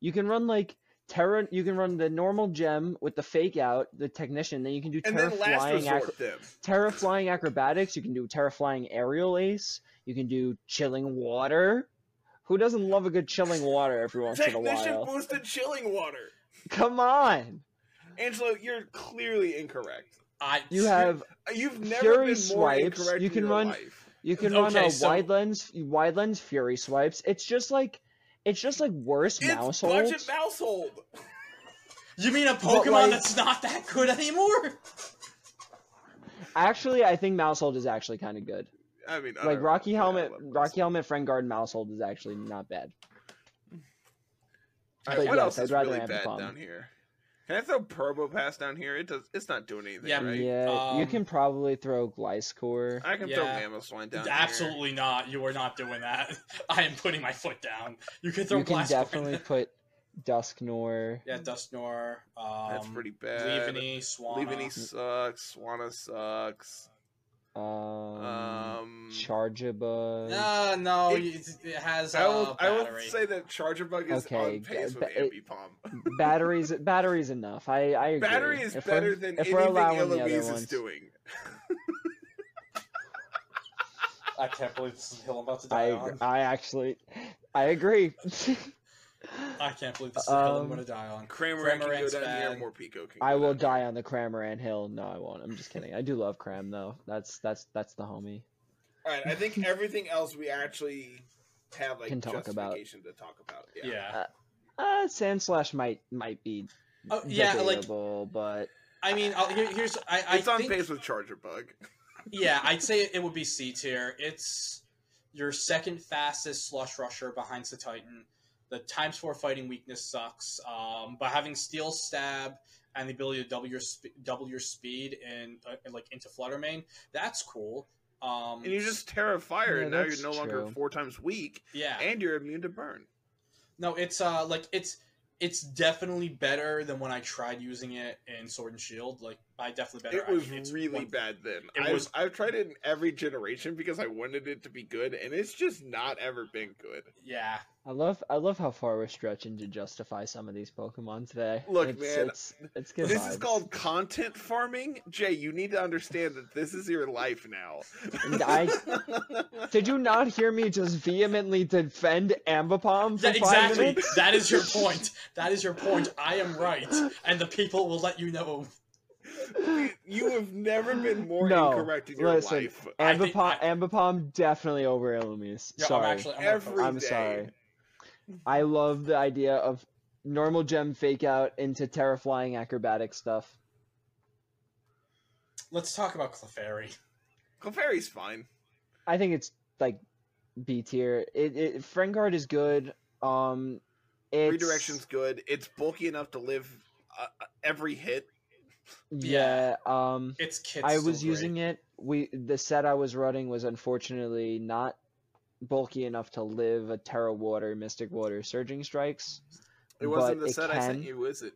You can run like Tera. You can run the normal gem with the fake out, the technician. Then you can do Tera flying, acro- Tera flying acrobatics. You can do Tera flying aerial ace. You can do chilling water. Who doesn't love a good chilling water every once in a while? Technician boosted chilling water. Come on! Angelo, you're clearly incorrect. I You have You've never Fury been more swipes, incorrect you in can your run- life. you can run Okay, a so- wide lens wide lens fury swipes. It's just like it's just like worse mouse It's budget holds. mouse hold. You mean a Pokemon like- that's not that good anymore? Actually, I think Maushold is actually kind of good. I mean, I Like Rocky yeah, I Helmet, love Rocky Helmet, Friend Guard, Maushold is actually not bad. Alright, But what yes, else I'd is rather really have bad down here? Can I throw Turbo Pass down here? It does. It's not doing anything, Yeah, right? Yeah, you Um, can probably throw Gliscor. I can Yeah. throw Mamoswine down here. Absolutely not. You are not doing that. I am putting my foot down. You can throw You can Glass definitely put Dusknoir. Yeah, Dusknoir. Um. That's pretty bad. Leavanny, Swanna. Leavanny sucks. Swanna sucks. Um, Um, Charjabug. Uh, no, It- it, it has I uh, will. I will say that Charjabug is Okay, on pace uh, with Ambipom. batteries, batteries enough. I, I agree. Battery is If better than if anything allowing Eloise is doing. I can't believe this is the hill I'm about to die agree- on. I actually, I agree. I can't believe this is the hill I'm Um, going to die on. Kramer can go Cramorant's down here. bad. Morpeko can. I go will down die on the Cramorant Hill. No, I won't. I'm just kidding. I do love Cram though. That's that's that's the homie. All right, I think everything else we actually have like Can talk about. justification to talk about. Yeah. Yeah. Uh, Sandslash might might be Oh, yeah, like debatable, but I mean, I'll, here, here's I, I It's on think, pace with Charjabug. Yeah, I'd say it would be C tier. It's your second fastest slush rusher behind the Titan. The times four fighting weakness sucks, um, but having steel stab and the ability to double your sp- double your speed in, uh, in, like into Flutter Mane, that's cool. Um, And you just Tera Fire, Yeah, and now you're no longer four times weak, yeah, and you're immune to burn. no, it's uh like it's it's definitely better than when I tried using it in Sword and Shield. Like I definitely better. It was I mean, it's really one- bad then. It I've, was- I've tried it in every generation because I wanted it to be good, and it's just not ever been good. Yeah, I love I love how far we're stretching to justify some of these Pokemon today. Look, it's, man, it's, it's good. This is called content farming. Jay, you need to understand that this is your life now. And I- Did you not hear me just vehemently defend Ambipom for Yeah, five minutes? That is your point. That is your point. I am right, and the people will let you know. you have never been more No, incorrect in your listen, life. I think Ambipom, I- Ambipom definitely over Illumise. Yeah, Sorry. I'm actually. I'm Every I'm day. sorry. I love the idea of normal gem fake out into terraflying acrobatic stuff. Let's talk about Clefairy. Clefairy's fine. I think it's like B tier. It, it Friend Guard is good. Um, it's, Redirection's good. It's bulky enough to live uh, uh, every hit. Yeah. Um, It's kits. I was using it. We the set I was running was unfortunately not bulky enough to live a Tera Water, Mystic Water, Surging Strikes. It wasn't the set I sent can- you, is it?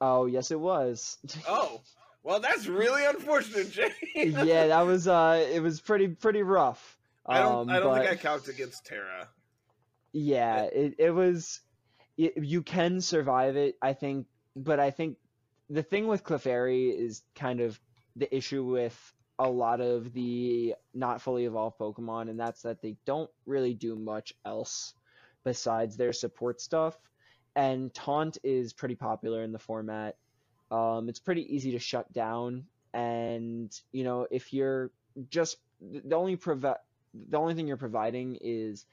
Oh yes, it was. Oh, well, that's really unfortunate, Jay. yeah, that was uh, it was pretty pretty rough. I don't. Um, I don't but- think I calced against Tera. Yeah, it, it was. It, you can survive it, I think, but I think the thing with Clefairy is kind of the issue with a lot of the not fully evolved Pokemon, and that's that they don't really do much else besides their support stuff. And Taunt is pretty popular in the format. Um, it's pretty easy to shut down, and you know if you're just the only provi- the only thing you're providing is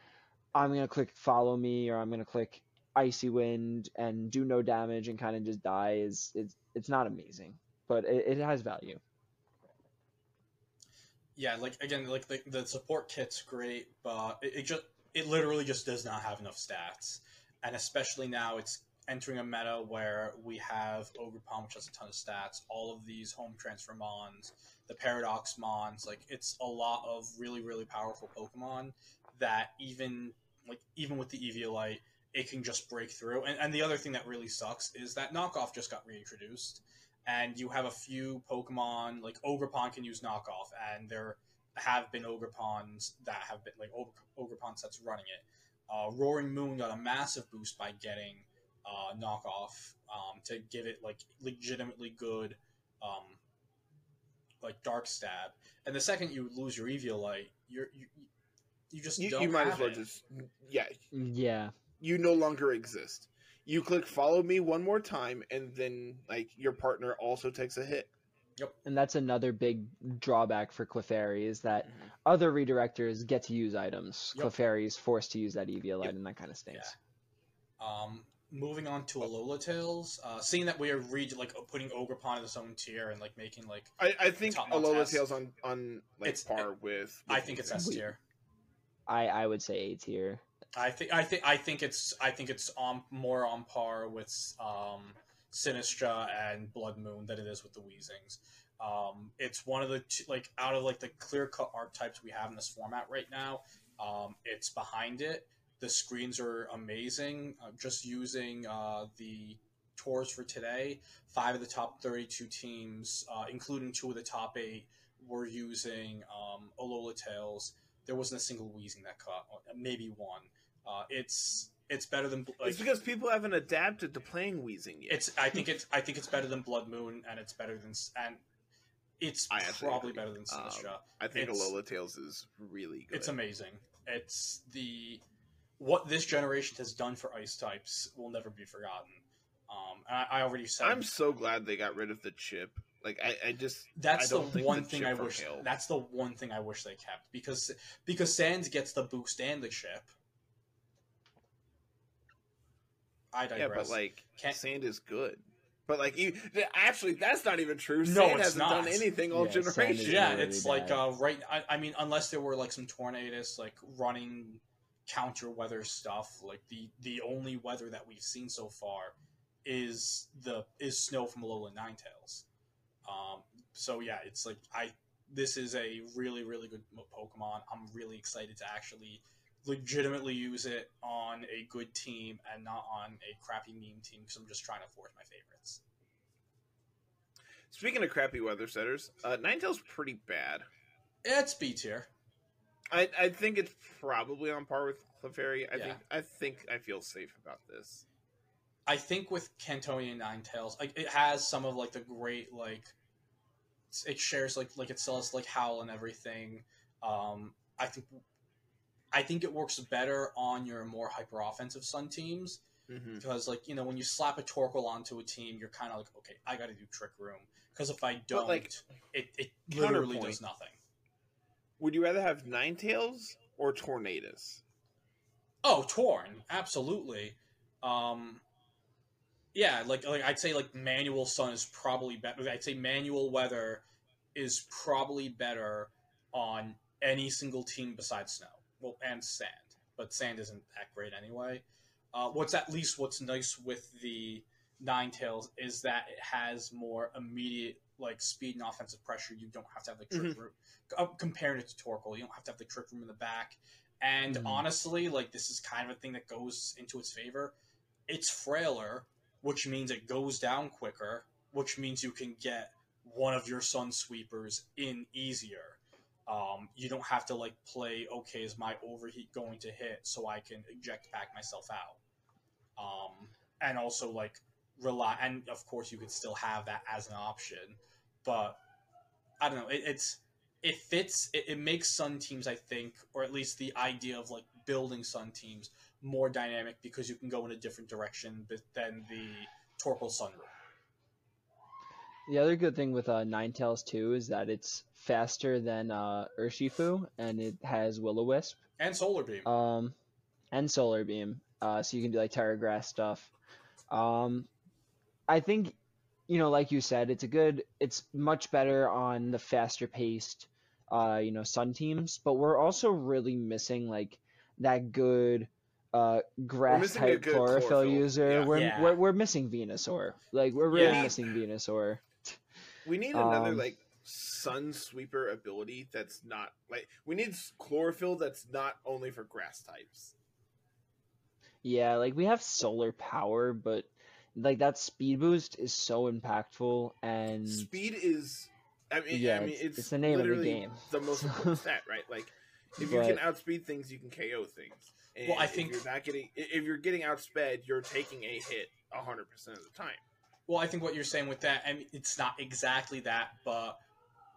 I'm gonna click follow me or I'm gonna click icy wind and do no damage and kind of just die is it's it's not amazing, but it, it has value. Yeah, like again, like the, the support kit's great, but it, it just it literally just does not have enough stats, and especially now it's entering a meta where we have Ogerpon, which has a ton of stats, all of these home transfer mons, the Paradox mons, like it's a lot of really really powerful Pokemon that even like even with the Eviolite, it can just break through. And, and the other thing that really sucks is that knockoff just got reintroduced and you have a few Pokemon like Ogerpon can use knockoff, and there have been Ogerpons that have been like Ogre, Ogerpon sets running it. Uh, Roaring Moon got a massive boost by getting uh, knockoff um, to give it like legitimately good um, like dark stab. And the second you lose your Eviolite, you're you, you just You, don't you might have as well it. just. Yeah, Yeah, you no longer exist. You click follow me one more time, and then like your partner also takes a hit. Yep and that's another big drawback for Clefairy is that Mm-hmm. other redirectors get to use items. Yep. Clefairy is forced to use that Eviolite, Yep. and that kind of stinks. Um, moving on to Alola Tails, uh, seeing that we are re- like putting Ogerpon in its own tier and like making like I, I think Top notch Alola S. Tails on on like It's- par with. I think it's Weezing. S tier. I I would say A tier. I think I think I think it's I think it's on more on par with um, Sinistra and Blood Moon than it is with the Weezings. Um, it's one of the like out of like the clear cut archetypes we have in this format right now. Um, it's behind it. The screens are amazing. Uh, just using uh, the tours for today, five of the top thirty-two teams, uh, including two of the top eight, were using um, Alola Tails. There wasn't a single Weezing that caught, uh, maybe one. Uh, it's it's better than like, It's because people haven't adapted to playing Weezing yet. it's. I think it's. I think it's better than Blood Moon, and it's better than s- and it's I probably better than Um, I think it's- Alola Tails is really good. it's amazing. It's the what this generation has done for ice types will never be forgotten. Um, and I, I already said I'm so glad they got rid of the chip. Like I, I just that's I the one the thing I wish. That's the one thing I wish they kept because because Sands gets the boost and the chip. I digress. yeah, but like Can't- sand is good. But like you, actually, that's not even true. No, Sand it's hasn't not. done anything all Yeah, sand generation. yeah, really it's like uh, right. I, I mean, unless there were like some tornadoes, like running counter weather stuff. Like the the only weather that we've seen so far is the is snow from Alola Ninetales. Um, so yeah, it's like I. This is a really really good Pokemon. I'm really excited to actually legitimately use it on a good team and not on a crappy meme team because I'm just trying to force my favorites. Speaking of crappy weather setters, uh, Ninetales pretty bad. It's B tier. I, I think it's probably on par with Clefairy. I Yeah. think I think I feel safe about this. I think with Kantonian Ninetales, like it has some of like the great like it shares like like it still has like howl and everything. Um, I think I think it works better on your more hyper offensive Sun teams Mm-hmm. because like you know when you slap a Torkoal onto a team, you're kind of like okay, I got to do Trick Room because if I don't, like, it it literally does nothing. Would you rather have Nine Tails or Tornadoes? Oh, torn, absolutely. Um, yeah, like like I'd say like manual sun is probably better. I'd say manual weather is probably better on any single team besides snow. Well, and sand, but sand isn't that great anyway. Uh, what's at least what's nice with the Nine Tails is that it has more immediate like speed and offensive pressure. You don't have to have the trick room uh, compared to Torkoal. You don't have to have the trick room in the back. And Mhm. honestly, like this is kind of a thing that goes into its favor. It's frailer, which means it goes down quicker, which means you can get one of your sun sweepers in easier. Um, you don't have to like play. Okay, is my overheat going to hit so I can eject back myself out? Um, and also like rely, and of course you could still have that as an option, but I don't know. It, it's it fits. It, it makes Sun teams, I think, or at least the idea of like building Sun teams more dynamic because you can go in a different direction than the Torkoal Sun route. The other good thing with uh, Ninetales too is that it's faster than uh, Urshifu, and it has Will-O-Wisp and Solar Beam. um, and Solar Beam, uh, so you can do like Tera Grass stuff. Um, I think, you know, like you said, it's a good. It's much better on the faster paced, uh, you know, Sun teams. But we're also really missing like that good. Uh, grass type chlorophyll chlorophyll. user. Yeah. We're, Yeah. we're we're missing Venusaur. Like we're really Yeah. missing Venusaur. We need another Um, like Sun Sweeper ability that's not like we need chlorophyll that's not only for grass types. Yeah, like we have solar power, but like that speed boost is so impactful and Speed is, I mean, Yeah, I mean, it's- it's, it's the name of the literally game. the most important stat, right? Like, if you can outspeed things, you can KO things. And Well, I if think- you're not getting, if you're getting outsped, you're taking a hit hundred percent of the time. Well, I think what you're saying with that, I mean, it's not exactly that, but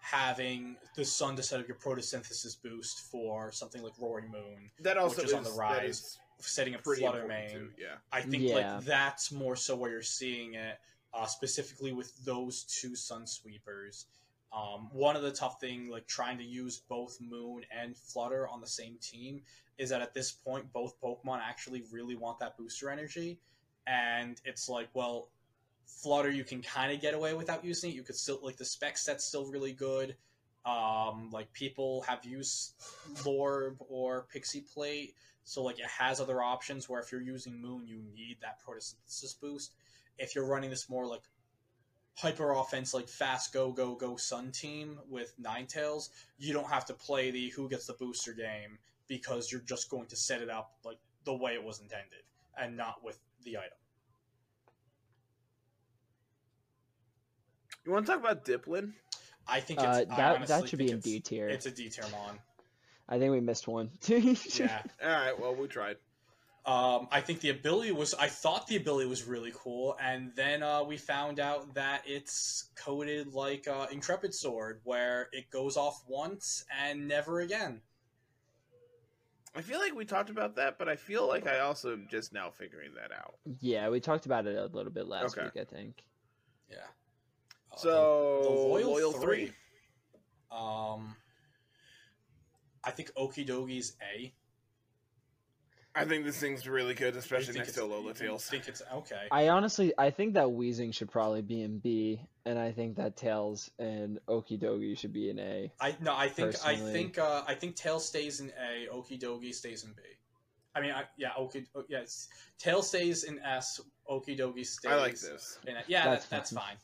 having the sun to set up your photosynthesis boost for something like Roaring Moon, That also Which is on the rise. setting up Flutter important Main. too. Yeah, I think Yeah. like that's more so where you're seeing it, uh, specifically with those two Sun Sweepers. Um, one of the tough thing, like trying to use both Moon and Flutter on the same team, is that at this point, both Pokemon actually really want that booster energy, and it's like, well, Flutter you can kind of get away without using it. You could still like the spec set's still really good. Um, like people have used Lorb or Pixie Plate, so like it has other options where if you're using Moon, you need that photosynthesis boost. If you're running this more like hyper offense, like fast go go go Sun team with Nine Tails, you don't have to play the who gets the booster game because you're just going to set it up like the way it was intended and not with the item. You want to talk about Dipplin? I think it's, uh, that honestly that should be in D tier. It's a D tier mon. I think we missed one. Yeah. All right, well, we tried. Um, I think the ability was. I thought the ability was really cool, and then uh, we found out that it's coded like uh, Intrepid Sword, where it goes off once and never again. I feel like we talked about that, but I feel like I also am just now figuring that out. yeah, we talked about it a little bit last Okay. week, I think. Yeah. Uh, So the loyal, loyal three. three. Um, I think Okidogi's A. I think this thing's really good, especially think next to it's- Lola you Tails. Think it's okay. I honestly, I think that Weezing should probably be in B, and I think that Tails and Okidogi should be in A. I no, I think I think uh, I think Tail stays in A, Okidogi stays in B. I mean, I, yeah, Oki, oh, yes, Tail stays in S, Okidogi stays. I like this. in A. Yeah, That's that's, that's fine.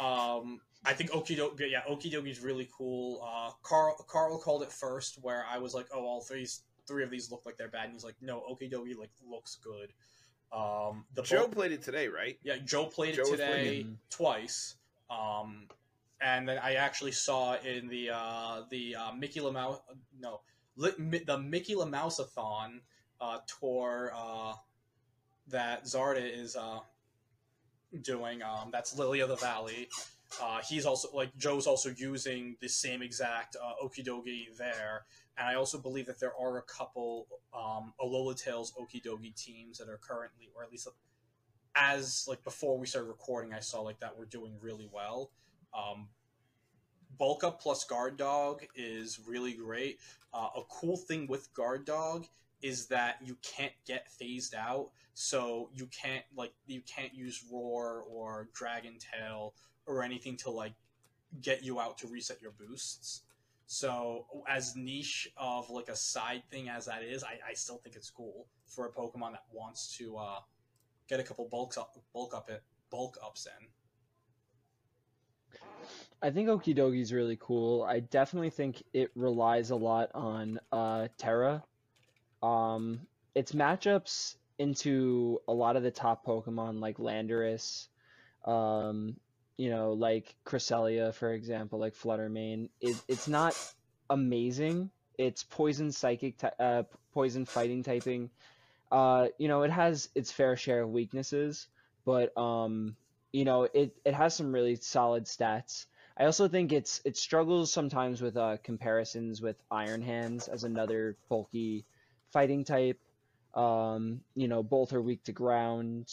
Um, I think Okidogi, yeah, Okidogi's really cool. Uh, Carl Carl called it first, where I was like, oh, all three three of these look like they're bad, and he's like, no, Okidogi like looks good. Um, the Joe played it today, right? yeah, Joe played Joe it today twice. Um, and then I actually saw in the uh, the uh, Mickey Mouse no the Mickey Lamouseathon uh, tour uh, that Zarda is uh, doing. Um, that's Lily of the Valley. Uh, he's also like Joe's also using the same exact uh, Okidogi there, and I also believe that there are a couple um, Alola Tails Okidogi teams that are currently, or at least as like before we started recording, I saw like that we're doing really well. Um, bulk up plus guard dog is really great. Uh, a cool thing with guard dog is that you can't get phased out, so you can't like you can't use roar or dragon tail or anything to like get you out to reset your boosts. So as niche of like a side thing as that is, I, I still think it's cool for a Pokemon that wants to uh, get a couple bulks up, bulk up it, bulk ups in. I think Okidogi is really cool. I definitely think it relies a lot on uh, Tera. Um, its matchups into a lot of the top Pokemon like Landorus, um, you know, like Cresselia, for example, like Flutter Mane. It, it's not amazing. It's poison psychic, uh, poison fighting typing. Uh, you know, it has its fair share of weaknesses, but um, you know, it it has some really solid stats. I also think it's it struggles sometimes with uh, comparisons with Iron Hands as another bulky fighting type. Um, you know, both are weak to ground.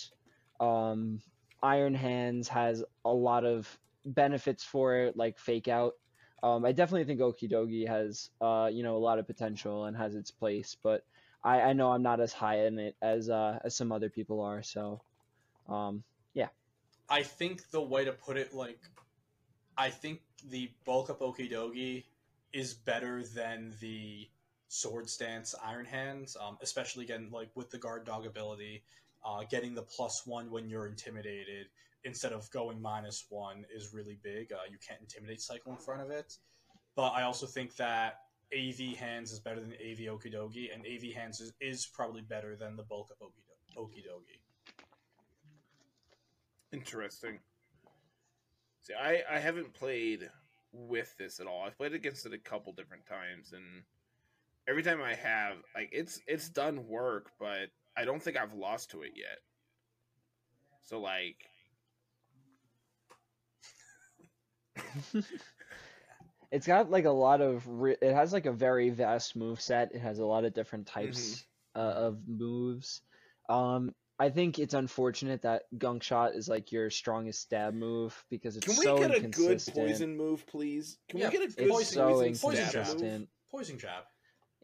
Um, Iron Hands has a lot of benefits for it, like fake out. Um, I definitely think Okidogi has, uh, you know, a lot of potential and has its place, but I, I know I'm not as high in it as uh, as some other people are. So, um, yeah. I think the way to put it, like, I think the bulk up Okidogi is better than the Swords Dance Iron Hands, um, especially again, like with the guard dog ability, uh, getting the plus one when you're intimidated instead of going minus one is really big. Uh, you can't intimidate cycle in front of it. But I also think that AV Hands is better than AV Okidogi, and AV Hands is, is probably better than the bulk of Okido- Okidogi. Interesting. See, I I haven't played with this at all. I've played against it a couple different times, and every time I have, like it's it's done work, but I don't think I've lost to it yet. So like, it's got like a lot of re- it has like a very vast move set. It has a lot of different types uh, of moves. Um, I think it's unfortunate that Gunk Shot is like your strongest stab move because it's can we so get a good poison move, please? Can Yeah, we get a It's good poison- so poison, poison stab jab. move? Poison Jab.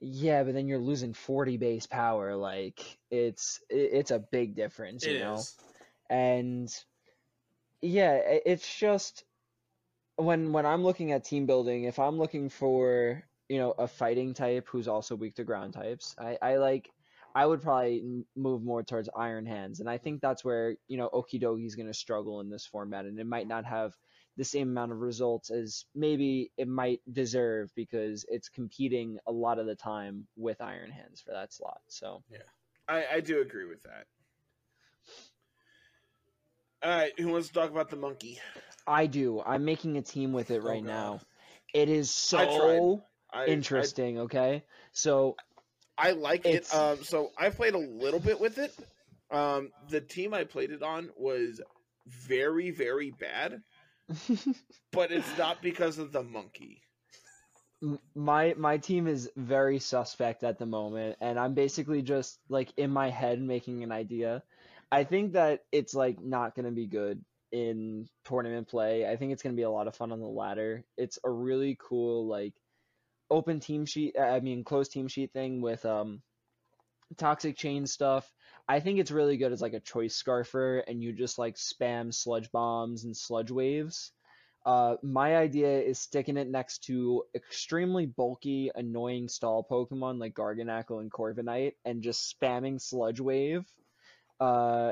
Yeah, but then you're losing 40 base power. Like it's it's a big difference, you It know. is. and yeah it's just when when i'm looking at team building if i'm looking for you know a fighting type who's also weak to ground types i i like i would probably move more towards iron hands and i think that's where you know okidogi is going to struggle in this format and it might not have the same amount of results as maybe it might deserve because it's competing a lot of the time with iron hands for that slot so yeah, I, I do agree with that. All right, who wants to talk about the monkey? i do i'm making a team with it Oh, right God. now it is I so I, interesting okay so I, I like it. Um, so I played a little bit with it. Um, the team I played it on was very, very bad, but it's not because of the monkey. my my team is very suspect at the moment and i'm basically just like in my head making an idea. I think that it's like not going to be good in tournament play. I think it's going to be a lot of fun on the ladder. It's a really cool like open team sheet i mean closed team sheet thing with um toxic chain stuff i think it's really good as like a choice scarfer and you just like spam sludge bombs and sludge waves uh, my idea is sticking it next to extremely bulky, annoying stall Pokemon like Garganacl and Corviknight, and just spamming Sludge Wave, uh,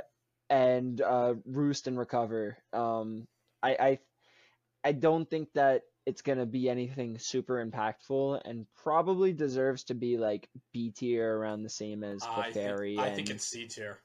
and uh, Roost and Recover. Um, I, I, I don't think that it's gonna be anything super impactful, and probably deserves to be like B tier around the same as I think, Clefairy I and think it's C tier.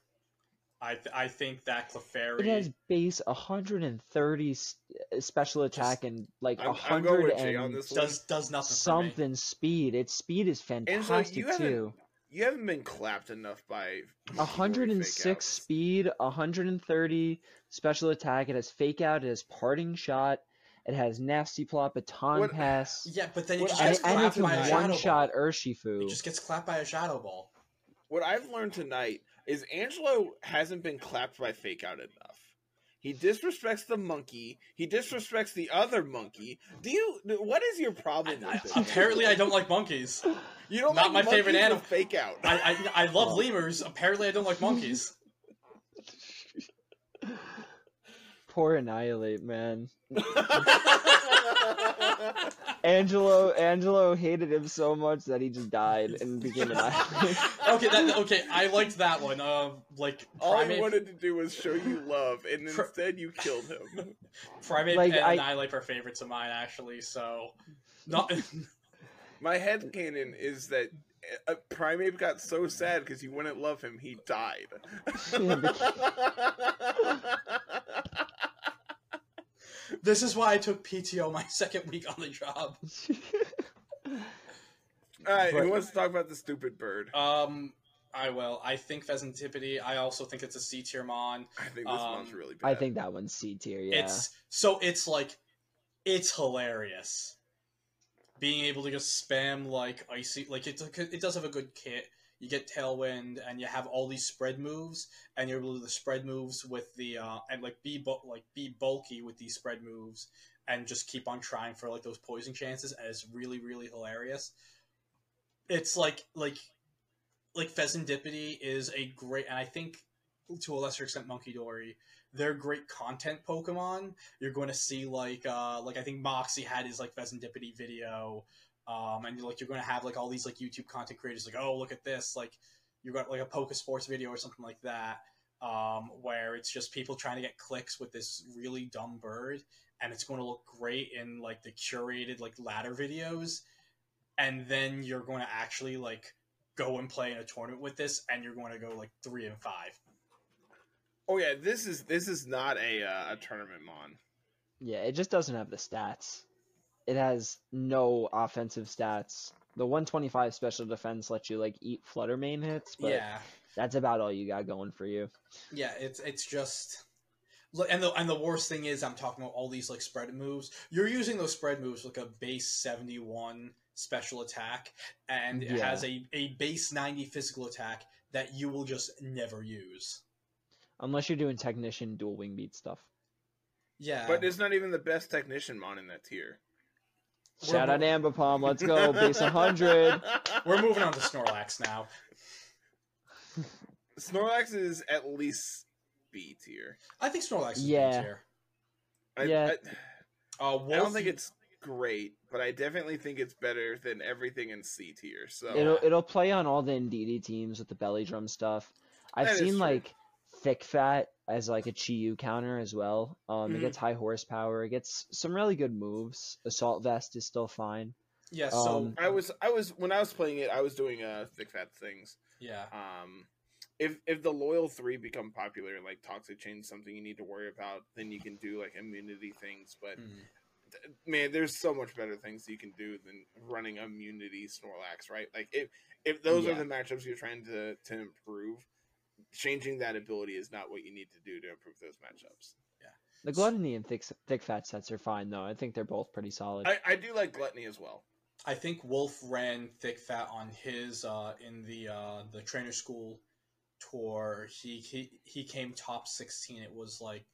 I th- I think that Clefairy. It has base 130 s- uh, special attack and like I'm, I'm going 100 on and this does does nothing for me. something speed. Its speed is fantastic you haven't too. You haven't been clapped enough by 106 speed, 130 special attack. It has fake out. It has parting shot. It has nasty plot, baton What- pass, Yeah, but then it What just and, gets and it clapped can by a shadow one shot ball. Urshifu. It just gets clapped by a shadow ball. What I've learned tonight is Angelo hasn't been clapped by fake out enough. He disrespects the monkey. He disrespects the other monkey. Do you? What is your problem I- with I- apparently, I don't like monkeys. you don't not like my favorite animal. with Fake out. I I, I love Oh. lemurs. Apparently, I don't like monkeys. Poor Annihilape, man. Angelo Angelo hated him so much that he just died and became Annihilape. okay, that okay. I liked that one. Uh, like All I wanted to do was show you love, and instead you killed him. primeape like, and I- annihilape are favorites of mine actually. So, not My head canon is that uh, Primeape got so sad because you wouldn't love him, he died. Yeah, this is why I took PTO my second week on the job. All right, But- who wants to talk about the stupid bird? Um, I will. I think Fezandipiti. I also think it's a C tier mon. I think this um, one's really bad. I think that one's C tier, yeah. It's so it's like it's hilarious. Being able to just spam like icy like it it does have a good kit. You get tailwind and you have all these spread moves and you're able to do the spread moves with the uh and like be bu- like be bulky with these spread moves and just keep on trying for like those poison chances and it's really really hilarious. It's like like like Fezandipiti is a great and I think to a lesser extent Munkidori they're great content Pokemon. You're going to see like uh like I think Moxie had his like Fezandipiti video, um, and like you're going to have like all these like YouTube content creators like oh look at this like you got like a poker Sports video or something like that, um, where it's just people trying to get clicks with this really dumb bird, and it's going to look great in like the curated like ladder videos, and then you're going to actually like go and play in a tournament with this, and you're going to go like three and five. Oh yeah, this is this is not a uh, a tournament mon. Yeah, it just doesn't have the stats. It has no offensive stats. The 125 special defense lets you like eat Flutter Mane hits, but yeah. that's about all you got going for you. Yeah, it's it's just look, and the and the worst thing is I'm talking about all these like spread moves. You're using those spread moves like a base 71 special attack, and it Yeah. has a a base 90 physical attack that you will just never use. Unless you're doing technician dual wing beat stuff. Yeah, But it's not even the best technician mon in that tier. We're Shout out mo- Ambipom, let's go, base 100. we're moving on to Snorlax now. Snorlax is at least B tier. I think Snorlax is Yeah. yeah. tier. I, Yeah. I, Uh, I don't think it's great, but I definitely think it's better than everything in C tier. So It'll it'll play on all the Indeedee teams with the belly drum stuff. I've That is seen like thick fat as like a Chi-Yu counter as well. Um, Mhm. it gets high horsepower. It gets some really good moves. Assault vest is still fine. yeah. So um, I was I was when I was playing it, I was doing uh thick fat things. yeah, Um, if if the loyal three become popular, like toxic chain, is something you need to worry about, then you can do like immunity things. But Mhm. th- man, there's so much better things you can do than running immunity Snorlax, right? Like if if those Yeah. are the matchups you're trying to to improve, changing that ability is not what you need to do to improve those matchups. Yeah. The gluttony and thick thick fat sets are fine though. I think they're both pretty solid. I, I do like gluttony as well. I think Wolfe ran thick fat on his uh, in the uh, the trainer school tour. He he he came top sixteen. It was like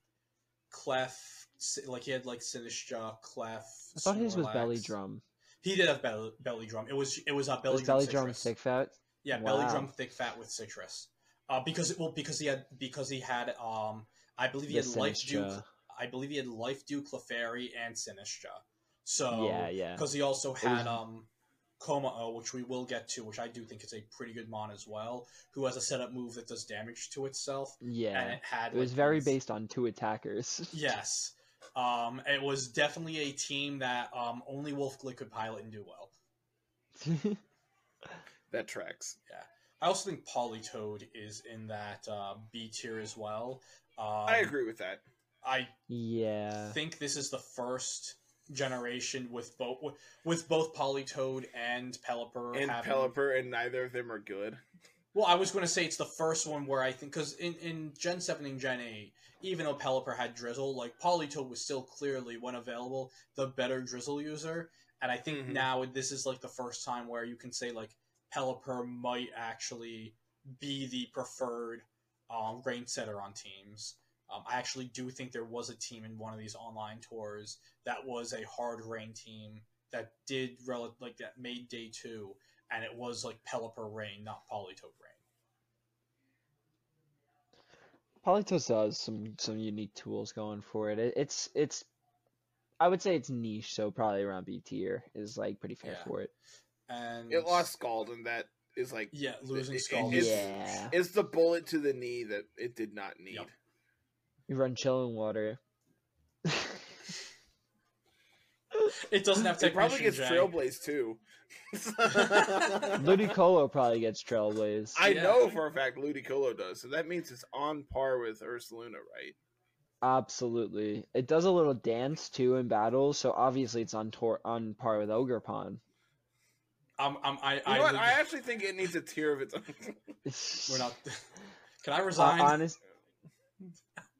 Clef, like he had like Sinistcha, Clef. I thought his was belly drum. He did have belly, belly drum. It was it was a belly was drum. belly drum Sitrus. thick fat? Yeah, belly drum thick fat with Sitrus. Uh, because well because he had because he had um I believe he The had life dew. Sinistcha. I believe he had life dew Clefairy and Sinistcha. So yeah, yeah. because he also was- had Coma Kommo-o, which we will get to, which I do think is a pretty good mon as well, who has a setup move that does damage to itself, Yeah. and Yeah. it had It was like, very these- based on two attackers. Yes, um, it was definitely a team that um only Wolfe Glick could pilot and do well. That tracks. I also think Politoed is in that uh, B tier as well. Um, I agree with that. I Yeah. think this is the first generation with both with both Politoed and Pelipper And having. Pelipper, and neither of them are good. Well, I was going to say it's the first one where I think because in, in Gen Seven and Gen Eight, even though Pelipper had Drizzle, like Politoed was still clearly when available the better Drizzle user, and I think Mhm. now this is like the first time where you can say like Pelipper might actually be the preferred um, rain setter on teams. Um, I actually do think there was a team in one of these online tours that was a hard rain team that did rel- like that made day two, and it was like Pelipper rain, not Politoed rain. Politos does some some unique tools going for it. it. It's it's I would say it's niche, so probably around B tier is like pretty fair Yeah. for it. And It lost Scald, and that is like Yeah, losing it- Scald. it's- yeah. it's the bullet to the knee that it did not need. Yep. You run chilling water. It doesn't have to. It probably gets J. Trailblaze too. Ludicolo probably gets Trailblaze. I Yeah. know for a fact Ludicolo does, so that means it's on par with Ursaluna, right? Absolutely. It does a little dance too in battles, so obviously it's on tor- on par with Ogerpon. I'm, I'm, I, You I, know what? I actually think it needs a tier of its own. we're not. Can I Uh, resign? honest,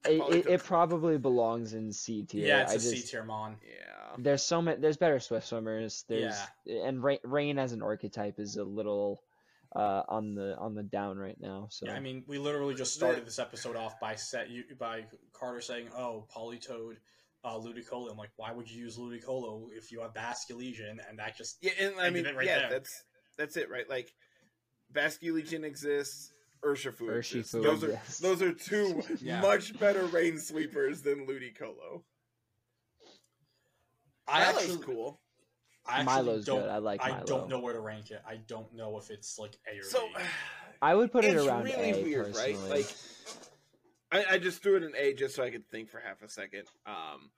it, Probably it, it probably belongs in C tier. yeah, it's I a C just tier mon. yeah. there's so many there's better Swift swimmers. There's and rain, rain as an archetype is a little uh on the on the down right now. So Yeah, I mean, we literally just started this episode off by set you by Carter saying, "Oh, Politoed, uh, Ludicolo." I'm like, why would you use Ludicolo if you have Basculegion? And that just Yeah, and I mean, it right yeah, there. that's that's it, right? Like, Basculegion exists, Urshifu exists. Urshifu Those exists. are those are two Yeah. much better rain sweepers than Ludicolo. I Milo's actually, cool. I Milo's don't, good. I like I Milo. don't know where to rank it. I don't know if it's like A or So B. I would put it it's around really A weird, right? Like, I, I just threw it in A just so I could think for half a second. Um,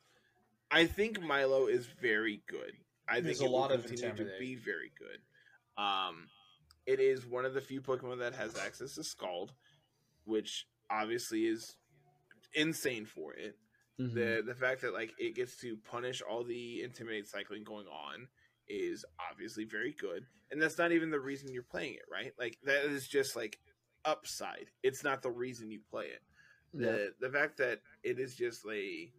I think Milo is very good. I There's think a lot of continue to be very good. Um, it is one of the few Pokemon that has access to Scald, which obviously is insane for it. Mhm. The the fact that like it gets to punish all the intimidate cycling going on is obviously very good. And that's not even the reason you're playing it, right? Like that is just like upside. It's not the reason you play it. The the fact that it is just a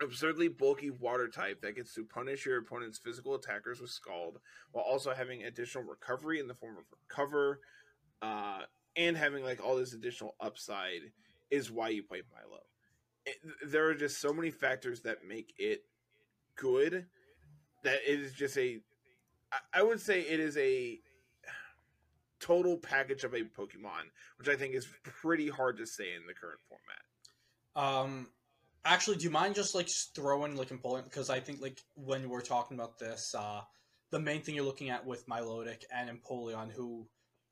absurdly bulky water type that gets to punish your opponent's physical attackers with scald while also having additional recovery in the form of recover uh and having like all this additional upside is why you play Milo. It, there are just so many factors that make it good that it is just a I- I would say it is a total package of a Pokemon, which I think is pretty hard to say in the current format. Um, actually, do you mind just like throwing like important because I think like when we're talking about this, uh, the main thing you're looking at with Milotic and Empoleon, who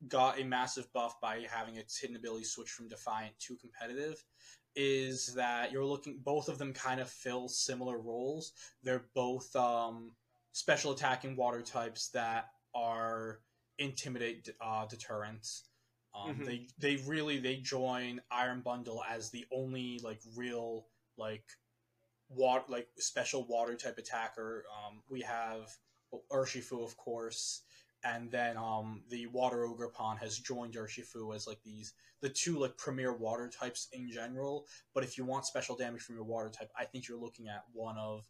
got a massive buff by having its hidden ability switch from Defiant to competitive, is that you're looking both of them kind of fill similar roles. They're both um, special attacking water types that are intimidate uh, deterrents. Um, Mhm. They they really they join Iron Bundle as the only like real like water like special water type attacker. Um, we have Urshifu of course, and then um, the Water Ogerpon has joined Urshifu as like these the two like premier water types in general. But if you want special damage from your water type, I think you're looking at one of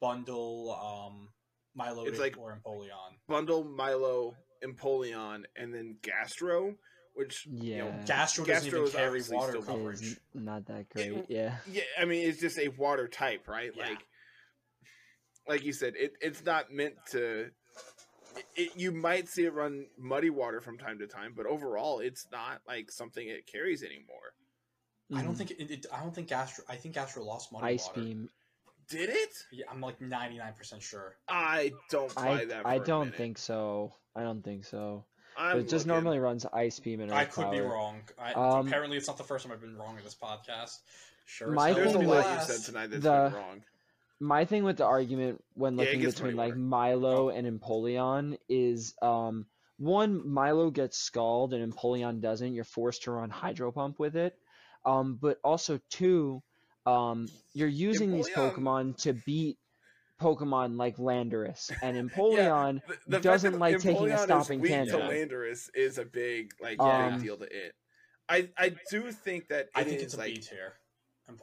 Bundle, um, Milotic, It's like- or Empoleon. Bundle, Milo, Empoleon, and then Gastro, which you know, Yeah. Gastro doesn't Gastro even is carry water coverage. Not that great. Yeah. yeah, I mean it's just a water type, right? Yeah. Like, like you said, it it's not meant to. It, it, you might see it run muddy water from time to time, but overall, it's not like something it carries anymore. I don't Mhm. think it, it. I don't think Gastro. I think Gastro lost money. Ice water. beam. Did it? Yeah, I'm like 99 percent sure. I don't buy I that. For I a don't minute. think so. I don't think so. I'm it just looking. normally runs ice beam and I earth could be wrong. I, Um, apparently, it's not the first time I've been wrong in this podcast. Sure. My hell There's a thing be lot the you last. said tonight that's the- been wrong. My thing with the argument when looking gets between like water. Milo and Empoleon is um one Milo gets scald and Empoleon doesn't. You're forced to run Hydro Pump with it. Um, but also two, um, you're using these Pokemon to beat Pokemon like Landorus, and Empoleon The- the doesn't that like taking a Empoleon is stopping weak tangent. To Landorus is a big like Um, big deal to it. I I do think that I think is, it's a like B tier.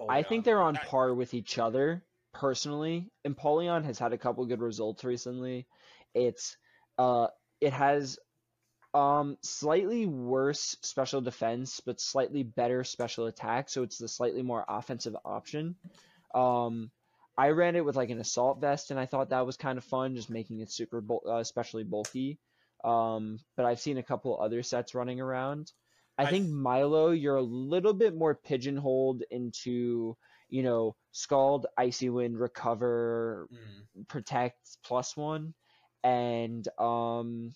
I think they're on I- par with each other personally. Empoleon has had a couple good results recently. It's uh it has um slightly worse special defense but slightly better special attack, so it's the slightly more offensive option. Um I ran it with like an assault vest and I thought that was kind of fun just making it super bul- uh, especially bulky. Um but I've seen a couple other sets running around. I I think th- Milo, you're a little bit more pigeonholed into, you know, Scald, Icy Wind, Recover, Mm. Protect, plus one, and um,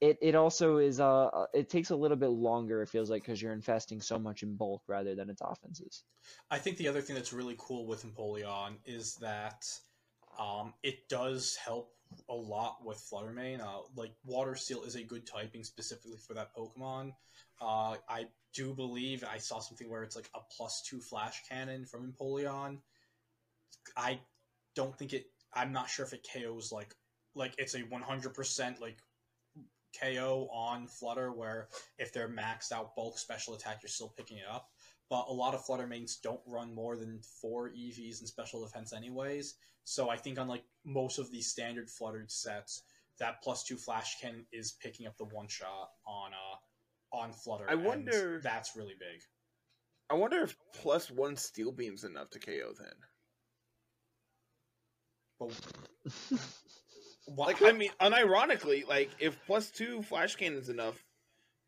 it it also is uh uh, it takes a little bit longer. It feels like because you're investing so much in bulk rather than its offenses. I think the other thing that's really cool with Empoleon is that um, it does help a lot with Flutter Mane. Uh, like Water Steel is a good typing specifically for that Pokemon. Uh, I do believe I saw something where it's like a plus two Flash Cannon from Empoleon. I don't think it. I'm not sure if it KOs like like it's a 100% like KO on Flutter where if they're maxed out bulk special attack, you're still picking it up but a lot of Flutter Manes don't run more than four EVs in special defense anyways. So I think on like most of these standard fluttered sets, that plus two flash can is picking up the one shot on uh on Flutter. I and wonder- that's really big. I wonder if plus one steel beam's enough to KO then. But why, Like I mean, unironically, like if plus two flash cannon's enough,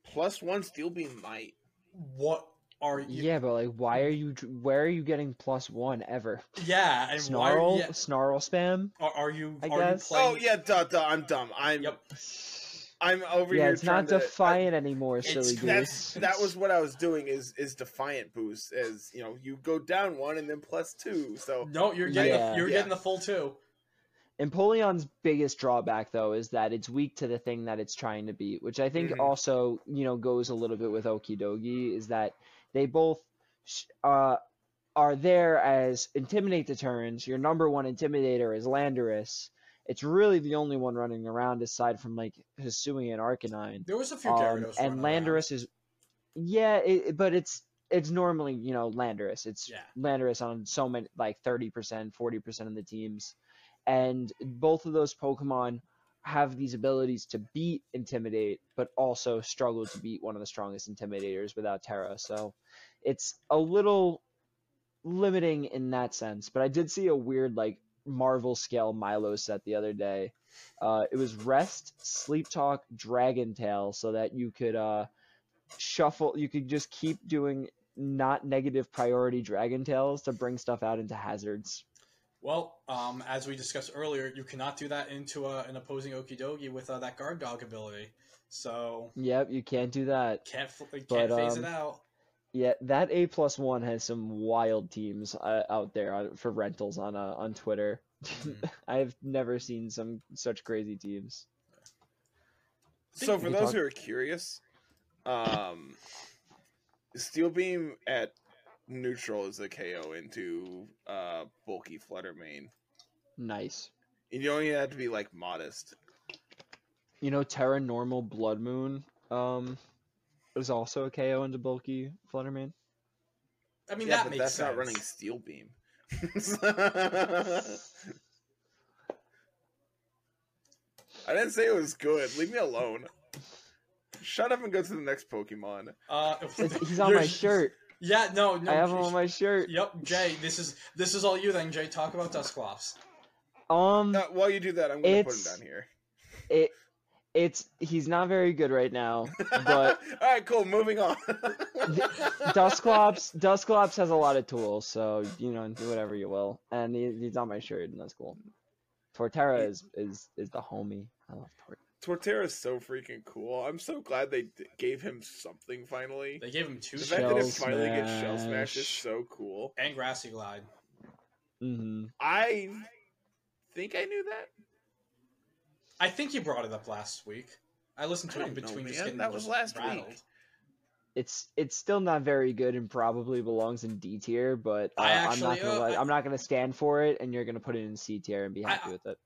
plus one steel beam might. what are you? yeah, but like, why are you? Where are you getting plus one ever? Yeah, and why? Snarl, Yeah, snarl spam. are, are you? I are guess. you playing? Oh yeah, duh, duh. I'm dumb. I'm Yep. I'm over yeah, here. it's not to- defiant anymore, It's- silly That's goose. that was what I was doing. Is is defiant boost? As you know, you go down one and then plus two. So No, you're getting Yeah. the, you're Yeah. getting the full two. Empoleon's biggest drawback, though, is that it's weak to the thing that it's trying to beat, which I think Mhm. also, you know, goes a little bit with Okidogi, is that they both sh- uh, are there as intimidate deterrents. Your number one intimidator is Landorus. It's really the only one running around aside from like Hisuian Arcanine. There was a few Um, Gyarados and around. Landorus is, yeah, it, it- but it's it's normally you know Landorus. It's Yeah. Landorus on so many like thirty percent, forty percent of the teams, and both of those Pokemon have these abilities to beat Intimidate, but also struggle to beat one of the strongest Intimidators without Tera. So it's a little limiting in that sense. But I did see a weird like Marvel scale Milo set the other day. Uh, it was Rest, Sleep Talk, Dragon Tail, so that you could uh, shuffle. You could just keep doing not negative priority Dragon Tails to bring stuff out into hazards. Well, um, as we discussed earlier, you cannot do that into a, an opposing Okidogi with uh, that guard dog ability. So Yep, you can't do that. can't f- can't But, phase um, it out. Yeah, that A plus one has some wild teams uh, out there on, for rentals on uh, on Twitter. Mhm. I've never seen some such crazy teams. So for those talk- who are curious, um, Steel Beam at neutral is a KO into uh, bulky Flutter Mane. Nice. And you only have to be like modest. You know, Tera Normal Blood Moon um is also a KO into bulky Flutter Mane. I mean, yeah, that but makes that's sense. not running Steel Beam. I didn't say it was good. Leave me alone. Shut up and go to the next Pokemon. Uh, he's on you're- my shirt. Yeah, no, no. I have him on my shirt. Yep, Jay. This is this is all you then, Jay. Talk about Dusclops. Um, Uh, while you do that, I'm gonna put him down here. it it's he's not very good right now, but all right, cool. Moving on. Dusclops Dusclops has a lot of tools, so you know do whatever you will, and he, he's on my shirt, and that's cool. Torterra is is is the homie. I love Torterra. Torterra is so freaking cool. I'm so glad they d- gave him something finally. They gave him two The fact that it finally gets Shell Smash is so cool. and Grassy Glide. Mm-hmm. I think I knew that. I think you brought it up last week. I listened to I it in don't know, between just getting That was last rattled. week. It's it's still not very good and probably belongs in D tier, but uh, I I'm not gonna uh, let, I- I'm not gonna stand for it, and you're gonna put it in C tier and be I- happy with it.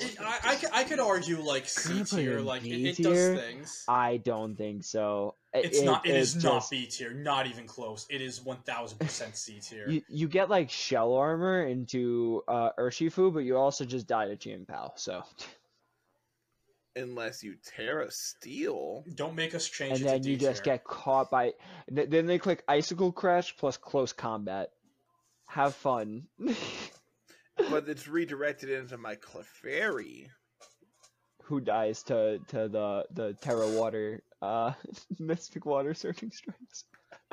Was It- I, I, could, I could argue like C gonna put it tier, like it, it does things. I don't think so. It- It's not. It is not B tier. Not even close. It is one thousand percent C tier. You you get like shell armor into uh, Urshifu, but you also just die to Chien-Pao. So Unless you Tera Steel. Don't make us change. and it then to you D just get caught by. Then they click Icicle Crash plus Close Combat. Have fun. but it's redirected into my Clefairy. Who dies to to the the Tera Water uh Mystic Water Surging Strikes?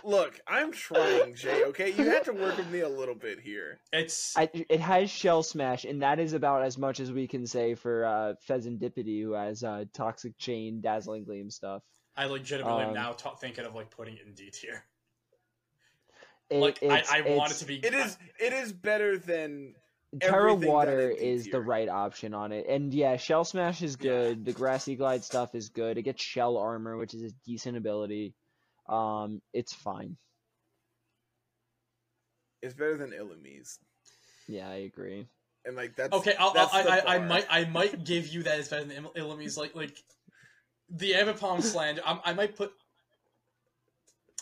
Look, I'm trying, Jay. Okay, you have to work with me a little bit here. It's I, it has Shell Smash, and that is about as much as we can say for uh, Fezandipiti, who has uh, Toxic Chain, Dazzling Gleam stuff. I legitimately am um, now ta thinking of like putting it in D tier. It, Like I, I want it to be. It is. It is better than. Tera Water is the right option on it, and yeah, Shell Smash is Yeah. good. The Grassy Glide stuff is good. It gets Shell Armor, which is a decent ability. Um, it's fine. It's better than Illumise, Yeah, I agree. and like that's Okay, I'll, That's I, the I, I bar. might I might give you that as better than Il- Illumise. Like like the Ambipom slander. I'm, I might put.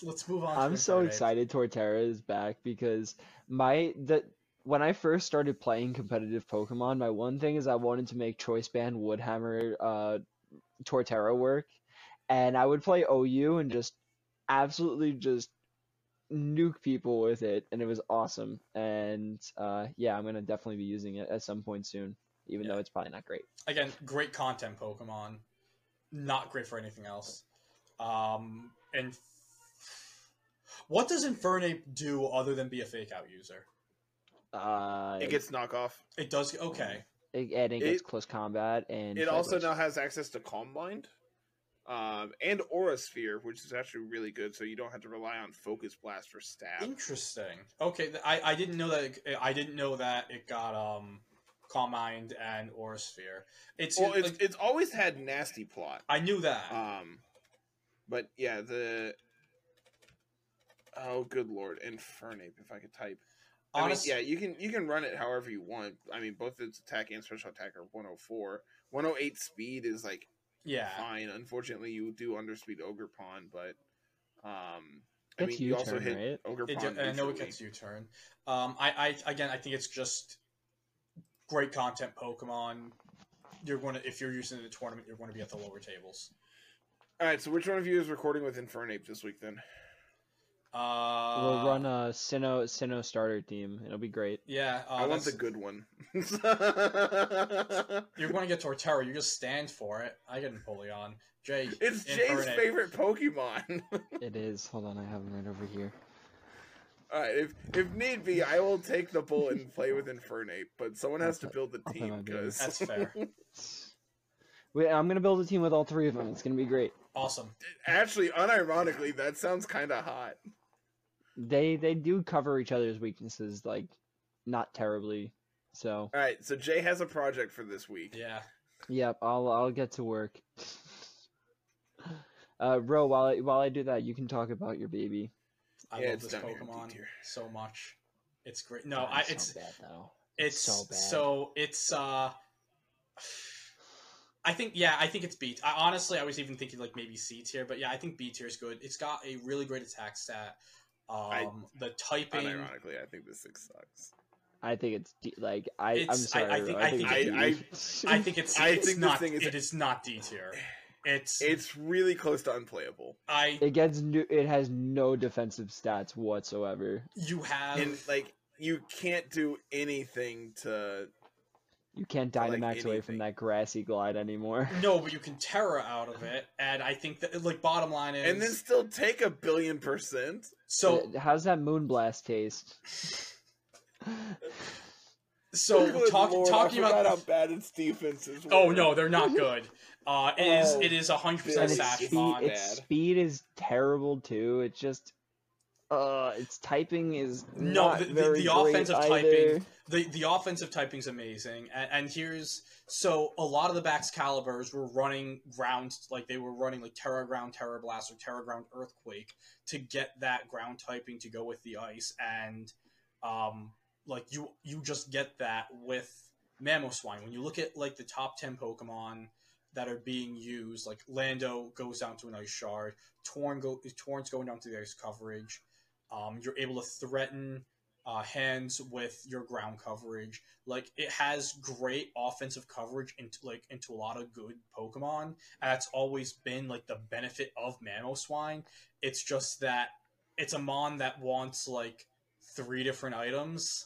Let's move on. I'm so excited Torterra is back because my the when I first started playing competitive Pokemon, my one thing is I wanted to make Choice Band Woodhammer uh Torterra work, and I would play OU and just absolutely just nuke people with it, and it was awesome. And uh yeah, I'm gonna definitely be using it at some point soon, even Yeah. though it's probably not great. Again, great content Pokemon. Not great for anything else. Um, and what does Infernape do other than be a fake out user? Uh, it gets knockoff. It does. Okay. it, and it gets it- close combat and It also now has access to Calm Mind, um, and Aura Sphere, which is actually really good. So you don't have to rely on Focus Blast for stab. Interesting. Okay, I, I didn't know that. It, I didn't know that it got um, Calm Mind and Aura Sphere. It's, Well, it's like, it's always had Nasty Plot. I knew that. Um, but yeah, the oh, good lord, Infernape. If I could type. I mean, yeah, you can you can run it however you want. I mean, both its attack and special attack are 104. 108 speed is like yeah. fine. Unfortunately, you do underspeed Ogerpon, but um, I It's mean, you also U-turn, hit right? Ogre It, Pond. do- I know it gets U turn. Um, I, I again, I think it's just great content Pokemon. You're going to if you're using it in a tournament, you're going to be at the lower tables. All right, so which one of you is recording with Infernape this week then? Uh, We'll run a Sinnoh Sinnoh starter team. It'll be great. Yeah, uh, I want the good one. You're going to get Torterra. You just stand for it. I get Empoleon. Jay, it's Jay's Infernape. favorite Pokemon. It is. Hold on, I have him right over here. All right, if if need be, I will take the bull and play with Infernape, but someone has to build the team because That's fair. Wait, I'm gonna build a team with all three of them. It's gonna be great. Awesome. actually, unironically, that sounds kind of hot. They they do cover each other's weaknesses like not terribly. So All right, so Jay has a project for this week. Yeah. yep, I'll I'll get to work. Uh, Ro, while I, while I do that, you can talk about your baby. I Yeah, love this down here Pokemon so much. It's great. No, God, I it's so bad though. it's so bad. so, it's uh I think yeah, I think it's B. I, honestly, I was even thinking like maybe C tier, but yeah, I think B tier is good. It's got a really great attack stat. Um, the typing. Ironically, I think this thing sucks. I think it's de- like I I'm It's- I- sorry. I think- I I think, think it's I- D. I think it's. I it's think this not. thing is- It is not D tier. It's. It's really close to unplayable. I. it gets no, it has no defensive stats whatsoever. You have. And like, you can't do anything to. You can't Like Dynamax away from that grassy glide anymore. no, but you can Tera out of it, and I think that like bottom line is. And then still take a billion percent. so how's that Moonblast taste? so talk, Lord, talking I about. how bad its defenses were. Oh no, they're not good. Uh, it is. Oh, It is hundred percent and That's its speed, bad. its speed is terrible too. It's just uh, its typing is No, not the- the- the offensive either. typing- the the offensive typing's amazing and, and here's so a lot of the Baxcaliburs were running ground like they were running like tera ground tera blast or tera ground earthquake to get that ground typing to go with the ice and um like you you just get that with Mamoswine. When you look at like the top ten Pokemon that are being used, like Lando goes down to an ice shard, Torn go Torn's going down to the ice coverage. Um, you're able to threaten uh, hands with your ground coverage. Like it has great offensive coverage into like into a lot of good Pokemon. And that's always been like the benefit of Mamoswine. It's just that it's a mon that wants like three different items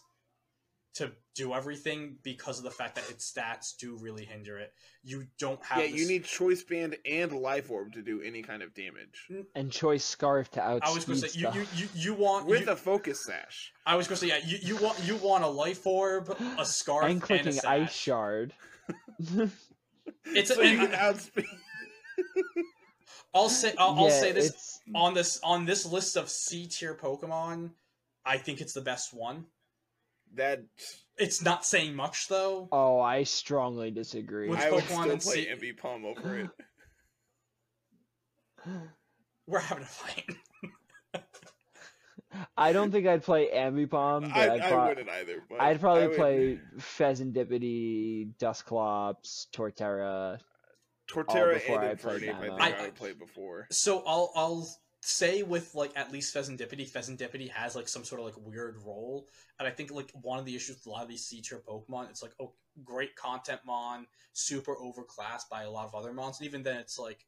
to do everything because of the fact that its stats do really hinder it. You don't have Yeah, this- you need Choice Band and Life Orb to do any kind of damage mm. and choice scarf to outspeed I was going to say you, you, you, you want with you- a Focus Sash. I was going to say yeah you, you want you want a life orb, a scarf, and clicking a ice shard. It's so a, you can outspeed. I'll say I'll, I'll say this it's- on this on this list of C tier Pokemon. I think it's the best one. That It's not saying much though. Oh, I strongly disagree. Which I would Pokemon still play C- Ambipom over it. We're having a fight. I don't think I'd play Ambipom, but I, I'd, I prob- wouldn't either. But I'd probably I would- play Fezandipiti, Dusclops, Torterra. Torterra before and I played Infernape. I think I, I- would play before. So I'll I'll say with like at least Fezandipiti, Fezandipiti has like some sort of like weird role, and I think like one of the issues with a lot of these C tier Pokemon, it's like oh great content mon, super overclassed by a lot of other mons, and even then it's like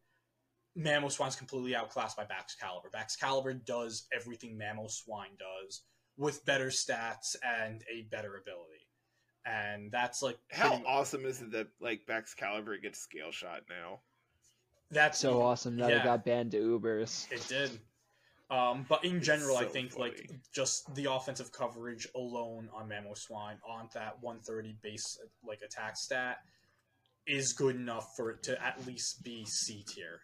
Mamoswine's completely outclassed by Baxcalibur. Baxcalibur does everything Mamoswine does with better stats and a better ability, and that's like How awesome is it that like Baxcalibur gets Scale Shot now? That's So awesome that yeah. it got banned to Ubers. It did. Um, but in It's general, I so think like just the offensive coverage alone on Mamoswine on that 130 base like attack stat is good enough for it to at least be C tier.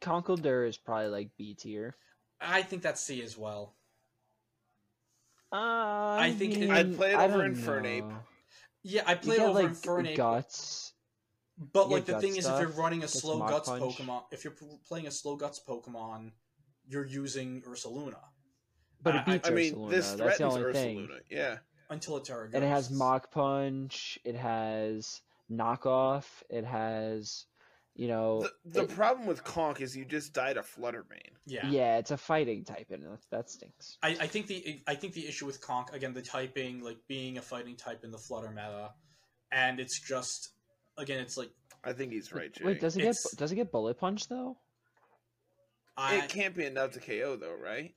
Conkeldurr is probably like B tier. I think that's C as well. Uh, I think it- I'd play I over don't Infernape. know. Yeah, I You played get, over like, Infernape, Guts. but like the gut thing is, if you're running a slow guts Punch. Pokemon, if you're p- playing a slow guts Pokemon, you're using Ursaluna But I- it beats I mean, Ursaluna. this That's the threatens only Ursaluna. thing. Yeah. until a Tera And it has Ghosts. Mach Punch. It has knockoff. It has, you know, The, the it- problem with Conk is you just died a Flutter Mane. Yeah. yeah. it's a fighting type, and that, that stinks. I, I think the I think the issue with Conk again the typing like being a fighting type in the Flutter meta, and it's just again it's like I think he's right, Jay. Wait, does it It's- get does it get bullet punch though? I it can't be enough to KO though, right?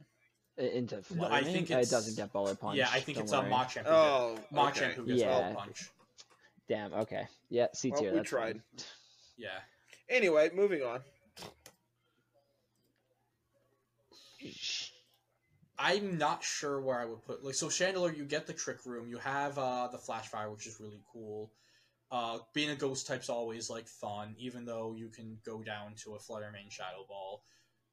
Into No, Flutter I think it doesn't get bullet punch. yeah I think don't it's a worry. Machamp Oh, gets, Machamp who gets Yeah. Bullet punch. Damn. Okay. Yeah. C Well, we that's fine. tried. Yeah, Anyway, moving on. I'm not sure where I would put like so Chandelure. You get the Trick Room. You have uh, the Flash Fire, which is really cool. Uh, being a ghost type's always like fun, even though you can go down to a Flutter Mane Shadow Ball.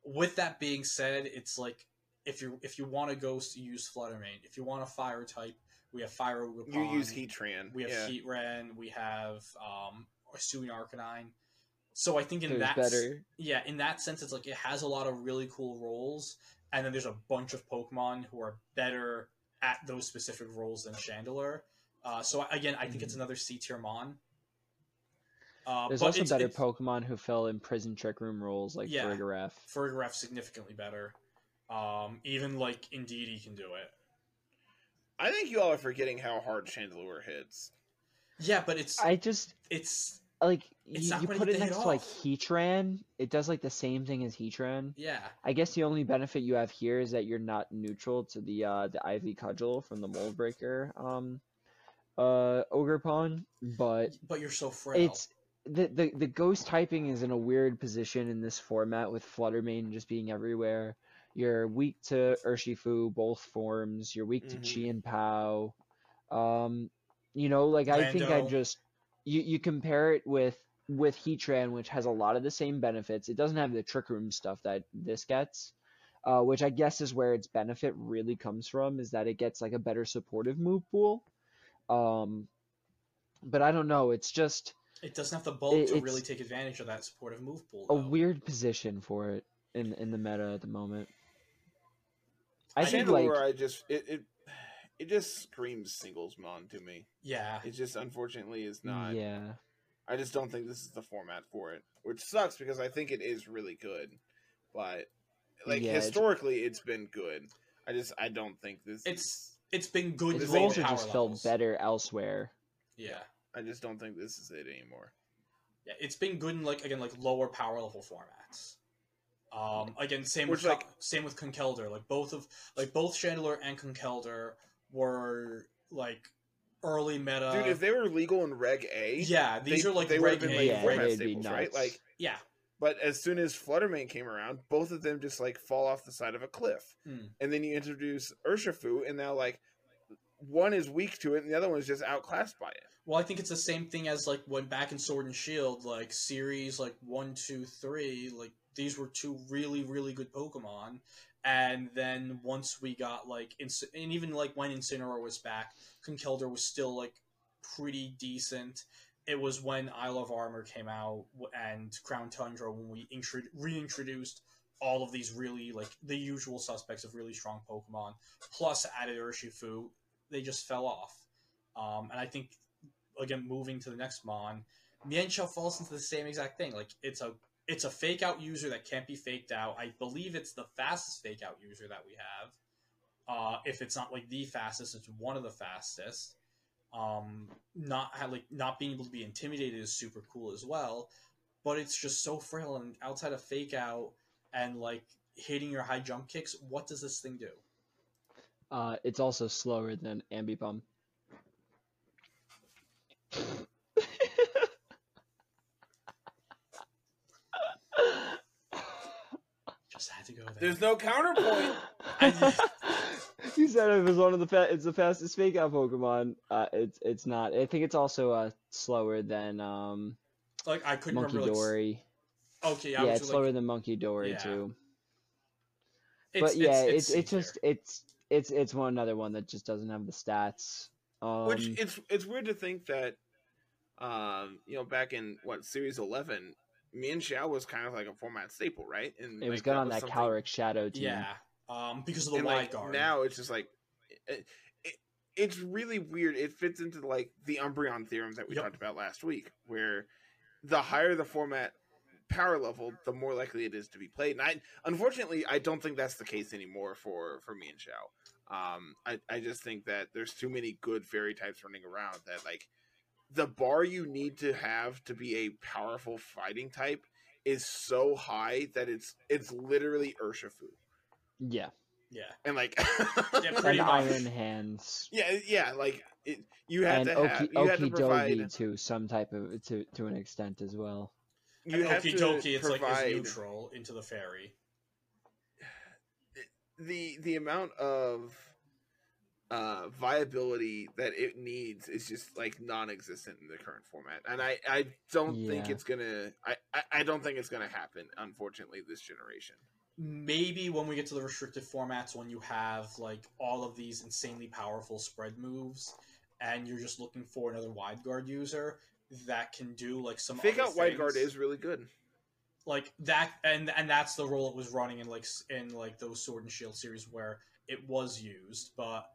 With that being said, it's like if you if you want a ghost, you use Flutter Mane. If you want a fire type, we have Fire Ogerpon. You use Heatran. We have yeah. Heatran. We have um, Suing Arcanine. So I think in that better. yeah, in that sense, it's like it has a lot of really cool roles, and then there's a bunch of Pokemon who are better at those specific roles than Chandelure. Uh, so again, I think it's another C tier Mon. Uh, There's but also it's, better it's, Pokemon who fill in prison trick room roles like Yeah. Farigiraf. Farigiraf significantly better. Um, even like Indeed, he can do it. I think you all are forgetting how hard Chandelure hits. Yeah, but it's I just it's like It's you, you put it next to like. Heatran. It does like the same thing as Heatran. yeah. I guess the only benefit you have here is that you're not neutral to the uh the Ivy Cudgel from the Mold Breaker um uh Ogerpon, but But you're so frail. it's the, the the ghost typing is in a weird position in this format with Flutter Mane just being everywhere. You're weak to Urshifu, both forms. You're weak to Mhm. Chien-Pao. Um, you know, like I think I just you you compare it with with Heatran, which has a lot of the same benefits. It doesn't have the Trick Room stuff that this gets, uh, which I guess is where its benefit really comes from, is that it gets like a better supportive move pool. Um, but I don't know. It's just It doesn't have the bulk It- to really take advantage of that supportive move pool. a weird position for it in in the meta at the moment. I I think Chandelure, like I just it, it it just screams singles mon to me. Yeah. It just unfortunately is not. yeah. I just don't think this is the format for it, which sucks because I think it is really good, but like Yeah, it's- historically, it's been good. I just I don't think this. It's it's been good The It's lower roles are power just felt better elsewhere. Yeah. I just don't think this is it anymore. Yeah, it's been good in like again like lower power level formats. Um, again, same Which, with like- same with Conkeldurr. Like both of like both Chandelure and Conkeldurr were like early meta. Dude, if they were legal in Reg A, yeah, these they, are like they would reg been A like Yeah, format they'd be right? Like, yeah, but as soon as Flutter Mane came around, both of them just like fall off the side of a cliff, Hmm. and then you introduce Urshifu, and now like one is weak to it, and the other one is just outclassed by it. Well, I think it's the same thing as like when back in Sword and Shield, like series like one, two, three, like these were two really, really good Pokemon. And then once we got like, Inc- and even like when Incineroar was back, Conkeldurr was still like pretty decent. It was when Isle of Armor came out and Crown Tundra when we intro- reintroduced all of these really like the usual suspects of really strong Pokemon, plus added Urshifu, they just fell off. Um, and I think again moving to the next mon mienshao falls into the same exact thing like it's a it's a fake out user that can't be faked out. I believe it's the fastest fake out user that we have. Uh if it's not like the fastest it's one of the fastest. Um not like not being able to be intimidated is super cool as well but it's just so frail and outside of fake out and like hitting your high jump kicks what does this thing do? Uh, it's also slower than Ambipom. just had to go there There's no counterpoint. you said it was one of the fa- it's the fastest fake out Pokemon. Uh, it's it's not. I think it's also uh slower than um like i couldn't Monkey remember like, Dory. okay Yeah, I was it's like, slower than Munkidori Yeah. too. it's, but yeah, it's it's, it's, just it's it's it's one another one that just doesn't have the stats. Um, Which it's it's weird to think that, um, you know, back in what series eleven, Mienshao was kind of like a format staple, right? And it was like, good on that something- Calyrex Shadow team. Yeah, um, because of the and wide like guard. now it's just like, it, it, it's really weird. It fits into like the Umbreon theorem that we Yep. talked about last week, where the higher the format power level, the more likely it is to be played. And I, unfortunately, I don't think that's the case anymore for for Mienshao. Um, I, I just think that there's too many good fairy types running around that like the bar you need to have to be a powerful fighting type is so high that it's it's literally Urshifu. Yeah, yeah, And like Yeah, and. Iron Hands. yeah, yeah, like it, you have and to have Oki, you have to provide to some type of to to an extent as well. you and have Okidogi, it's like provide neutral into the fairy. the the amount of uh viability that it needs is just like non-existent in the current format. And i i don't think it's gonna I, I i don't think it's gonna happen unfortunately this generation. Maybe when we get to the restricted formats, when you have like all of these insanely powerful spread moves, and you're just looking for another wide guard user that can do like some fake out wide guard is really good. Like that and and that's the role it was running in like in like those sword and shield series where it was used but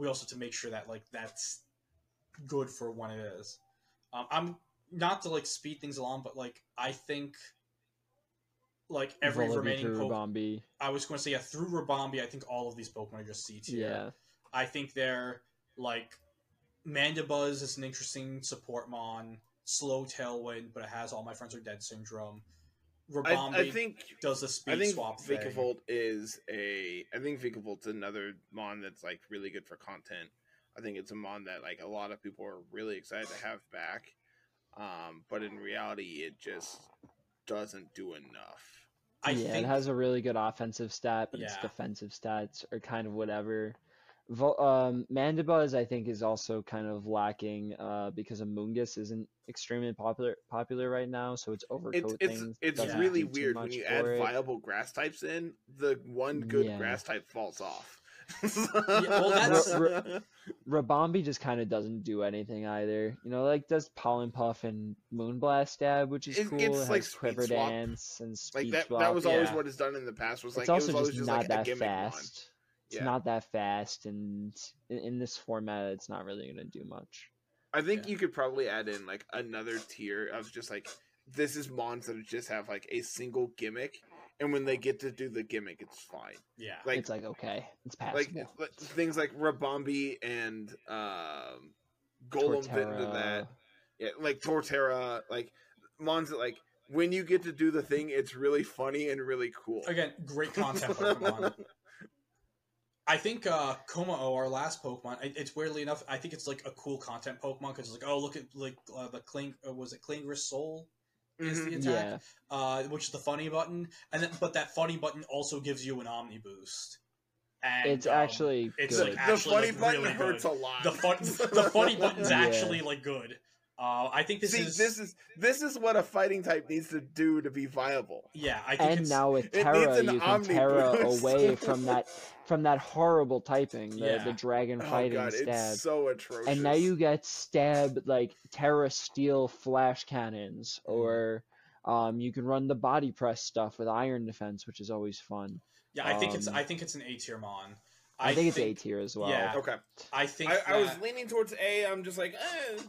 we also have to make sure that like that's good for when it is um, i'm not to like speed things along but like i think like every Volibee remaining Pokemon. I was going to say yeah through Ribombee, i think all of these pokemon are just c tier Yeah, I think they're like Mandibuzz is an interesting support mon. Slow Tailwind, but it has all my friends are dead syndrome. I, I think does a speed I think swap thing. Vikavolt is a. I think Vikavolt's another mon that's like really good for content. I think it's a mon that like a lot of people are really excited to have back, um, but in reality, it just doesn't do enough. I yeah, think it has a really good offensive stat, but its defensive stats are kind of whatever. Vol- um, Mandibuzz, I think, is also kind of lacking uh, because Amoonguss isn't extremely popular popular right now, so it's overcoat It's it's things. it's doesn't really weird when you add it. viable grass types in. The one good Yeah. grass type falls off. well, that's- Ra- Ribombee just kind of doesn't do anything either. You know, like does Pollen Puff and Moonblast Stab, which is It- cool. it's It like has Speed Quiver Dance and Speed like that. Swap. That was always yeah. what it's done in the past. Was like it's it was also just just not like a that gimmick mon. Fast. It's Yeah. not that fast, and in, in this format, it's not really gonna do much. I think Yeah. you could probably add in like another tier of just like this is mons that just have like a single gimmick, and when they get to do the gimmick, it's fine. Yeah. Like it's like okay, it's like, passable. like things like Ribombee and um, Golem fit into that. Yeah, like Torterra, like mons that like when you get to do the thing, it's really funny and really cool. Again, great content Pokemon. I think uh Kommo-o, our last Pokemon, it- it's weirdly enough, I think it's like a cool content Pokemon because it's like, oh, look at like uh, the Cling, uh, was it Clangorous Soul? Is Mhm. the Yeah, attack, uh, which is the funny button, and then but that funny button also gives you an Omni boost. And it's um, actually it's good. like the actually, funny like, button really hurts good. a lot. the fun the funny button's Yeah. actually like good. Uh, I think this See, is this is this is what a fighting type needs to do to be viable. yeah. I think and it's, now with Tera, an you can Omni Tera boost. away from that from that horrible typing, the, Yeah. the dragon Oh fighting god, stab. it's so atrocious. and now you get stab like Tera Steel flash cannons, Mm-hmm. or um, you can run the body press stuff with Iron Defense, which is always fun. yeah. I think it's um, I think it's an A tier mon. I, think it's A tier as well. yeah. okay. I think I, I was leaning towards A. I'm just like, eh. It,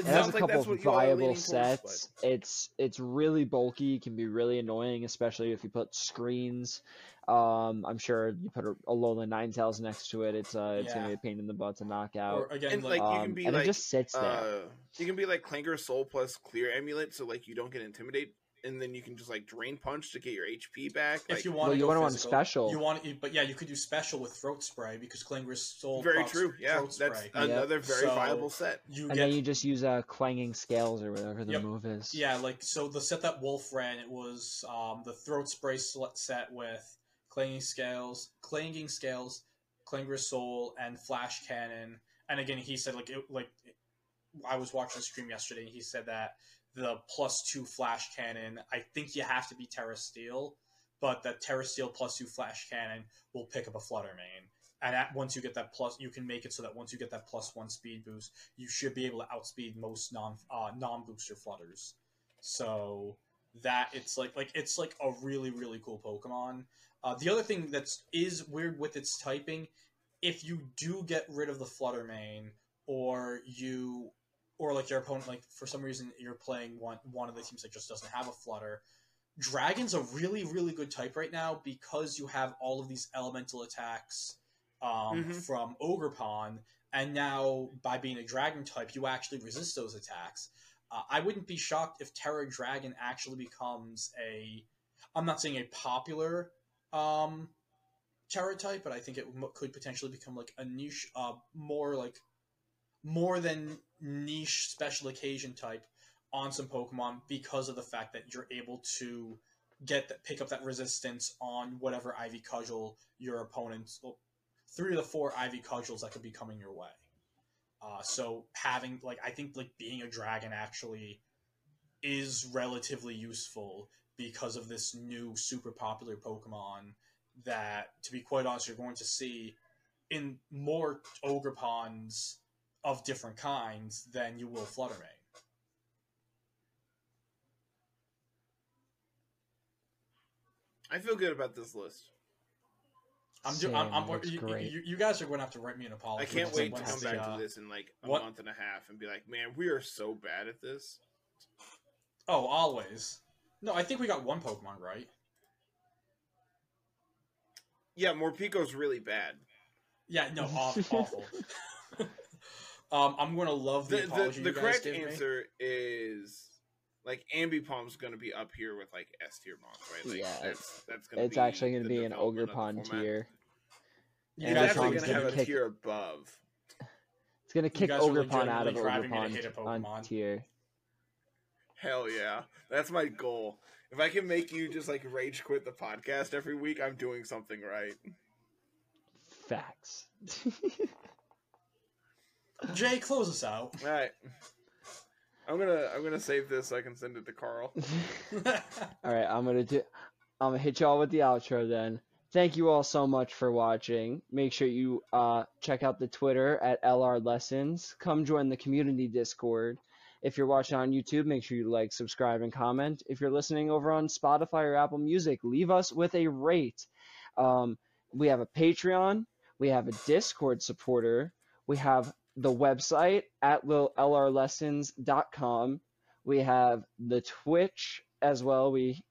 It sounds has a like couple that's what of you all are viable leaning towards, sets. It's it's really bulky, can be really annoying, especially if you put screens. Um, I'm sure you put a, a Lola Ninetales next to it. It's uh, it's gonna be a pain in the butt to knock or out. again And, like, like, you Um, can be and like, it just sits but, there. uh, you can be like Clangorous Soul plus Clear Amulet, so like you don't get intimidate, and then you can just like Drain Punch to get your HP back. if like, you want well, you want want to to run special. You want, but yeah, you could do special with throat spray because Clangorous Soul. very true. Yeah, throat that's spray. another very So- viable set. You and get then you just use uh, clanging scales or whatever the Yep. move is. yeah, like so the set that Wolfe ran it was um, the throat spray set with clanging scales, clanging scales, Clangorous Soul, and flash cannon. And again, he said like it, like I was watching the stream yesterday. and He said that the plus two flash cannon. I think you have to be Tera Steel, but that Tera Steel plus two flash cannon will pick up a Flutter Mane. And at, once you get that plus, you can make it so that once you get that plus one speed boost, you should be able to outspeed most non uh, non booster flutters. So that it's like like it's like a really really cool Pokemon. Uh, the other thing that's is weird with its typing, if you do get rid of the Flutter Mane, or you or like your opponent like for some reason you're playing one one of the teams that just doesn't have a Flutter. Dragon's a really really good type right now because you have all of these elemental attacks um, Mhm. from Ogerpon, and now by being a dragon type, you actually resist those attacks. Uh, I wouldn't be shocked if Tera Dragon actually becomes a. I'm not saying a popular um, Tera type, but I think it m- could potentially become like a niche, uh, more like more than niche special occasion type on some Pokemon because of the fact that you're able to get that pick up that resistance on whatever Ivy Cudgel your opponents. Well, three of the four Ivy Cudgels that could be coming your way. Uh, so having like I think like being a dragon actually is relatively useful because of this new super popular Pokemon that to be quite honest you're going to see in more Ogerpons of different kinds than you will Flutter Mane. I feel good about this list. I'm, do- I'm, I'm looks you, great. you, you guys are going to have to write me an apology. I can't wait to went come the, back uh, to this in like a what- month and a half and be like, man, we are so bad at this. Oh, always. No, I think we got one Pokemon right. Yeah, Morpeko's really bad. Yeah, no, aw- awful. um, I'm going to love the, The, the, apology the you guys correct gave me. answer is like Ambipom's going to be up here with like S tier mons, right? Like, Yeah, that's that's going to It's be actually going to be an development of the Ogerpon format. tier. You and guys are Ogerpon's going to gonna have kick- a tier above. It's going to kick guys are Ogerpon out of legitimately driving me to Ogerpon hate a on tier. Hell yeah, that's my goal. If I can make you just like rage quit the podcast every week, I'm doing something right. Facts. Jay, close us out. All right. I'm gonna I'm gonna save this so I can send it to Carl. all right, I'm gonna do. I'm gonna hit y'all with the outro then. Thank you all so much for watching. Make sure you uh, check out the Twitter at LR Lessons. Come join the community Discord. If you're watching on YouTube, make sure you like, subscribe, and comment. If you're listening over on Spotify or Apple Music, leave us with a rate. Um, we have a Patreon. We have a Discord supporter. We have the website at lrlessons.com. We have the Twitch as well. We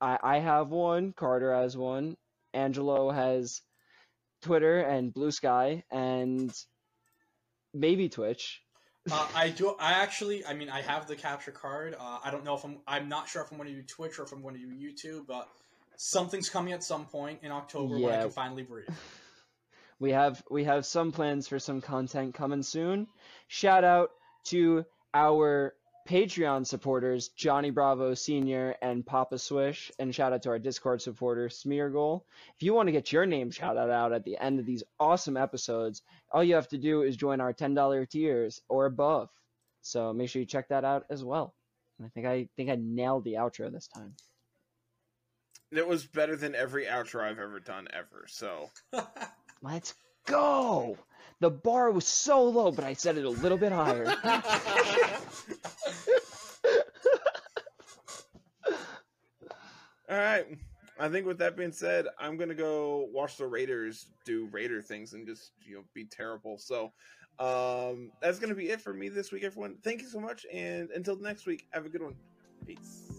I, I have one. Carter has one. Angelo has Twitter and Blue Sky and maybe Twitch. Uh, I do. I actually. I mean, I have the capture card. Uh, I don't know if I'm. I'm not sure if I'm going to do Twitch or if I'm going to do YouTube, but something's coming at some point in October when I can finally breathe. We have we have some plans for some content coming soon. Shout out to our Patreon supporters, Johnny Bravo Senior and Papa Swish, and shout out to our Discord supporter, Smeargoal. If you want to get your name shouted out at the end of these awesome episodes, all you have to do is join our ten dollar tiers or above. So make sure you check that out as well. And I think I think I nailed the outro this time. It was better than every outro I've ever done ever. So Let's go. The bar was so low, but I set it a little bit higher. all right. I think with that being said, I'm gonna go watch the Raiders do Raider things and just you know be terrible. So um that's gonna be it for me this week, everyone. Thank you so much, and until next week, have a good one. Peace.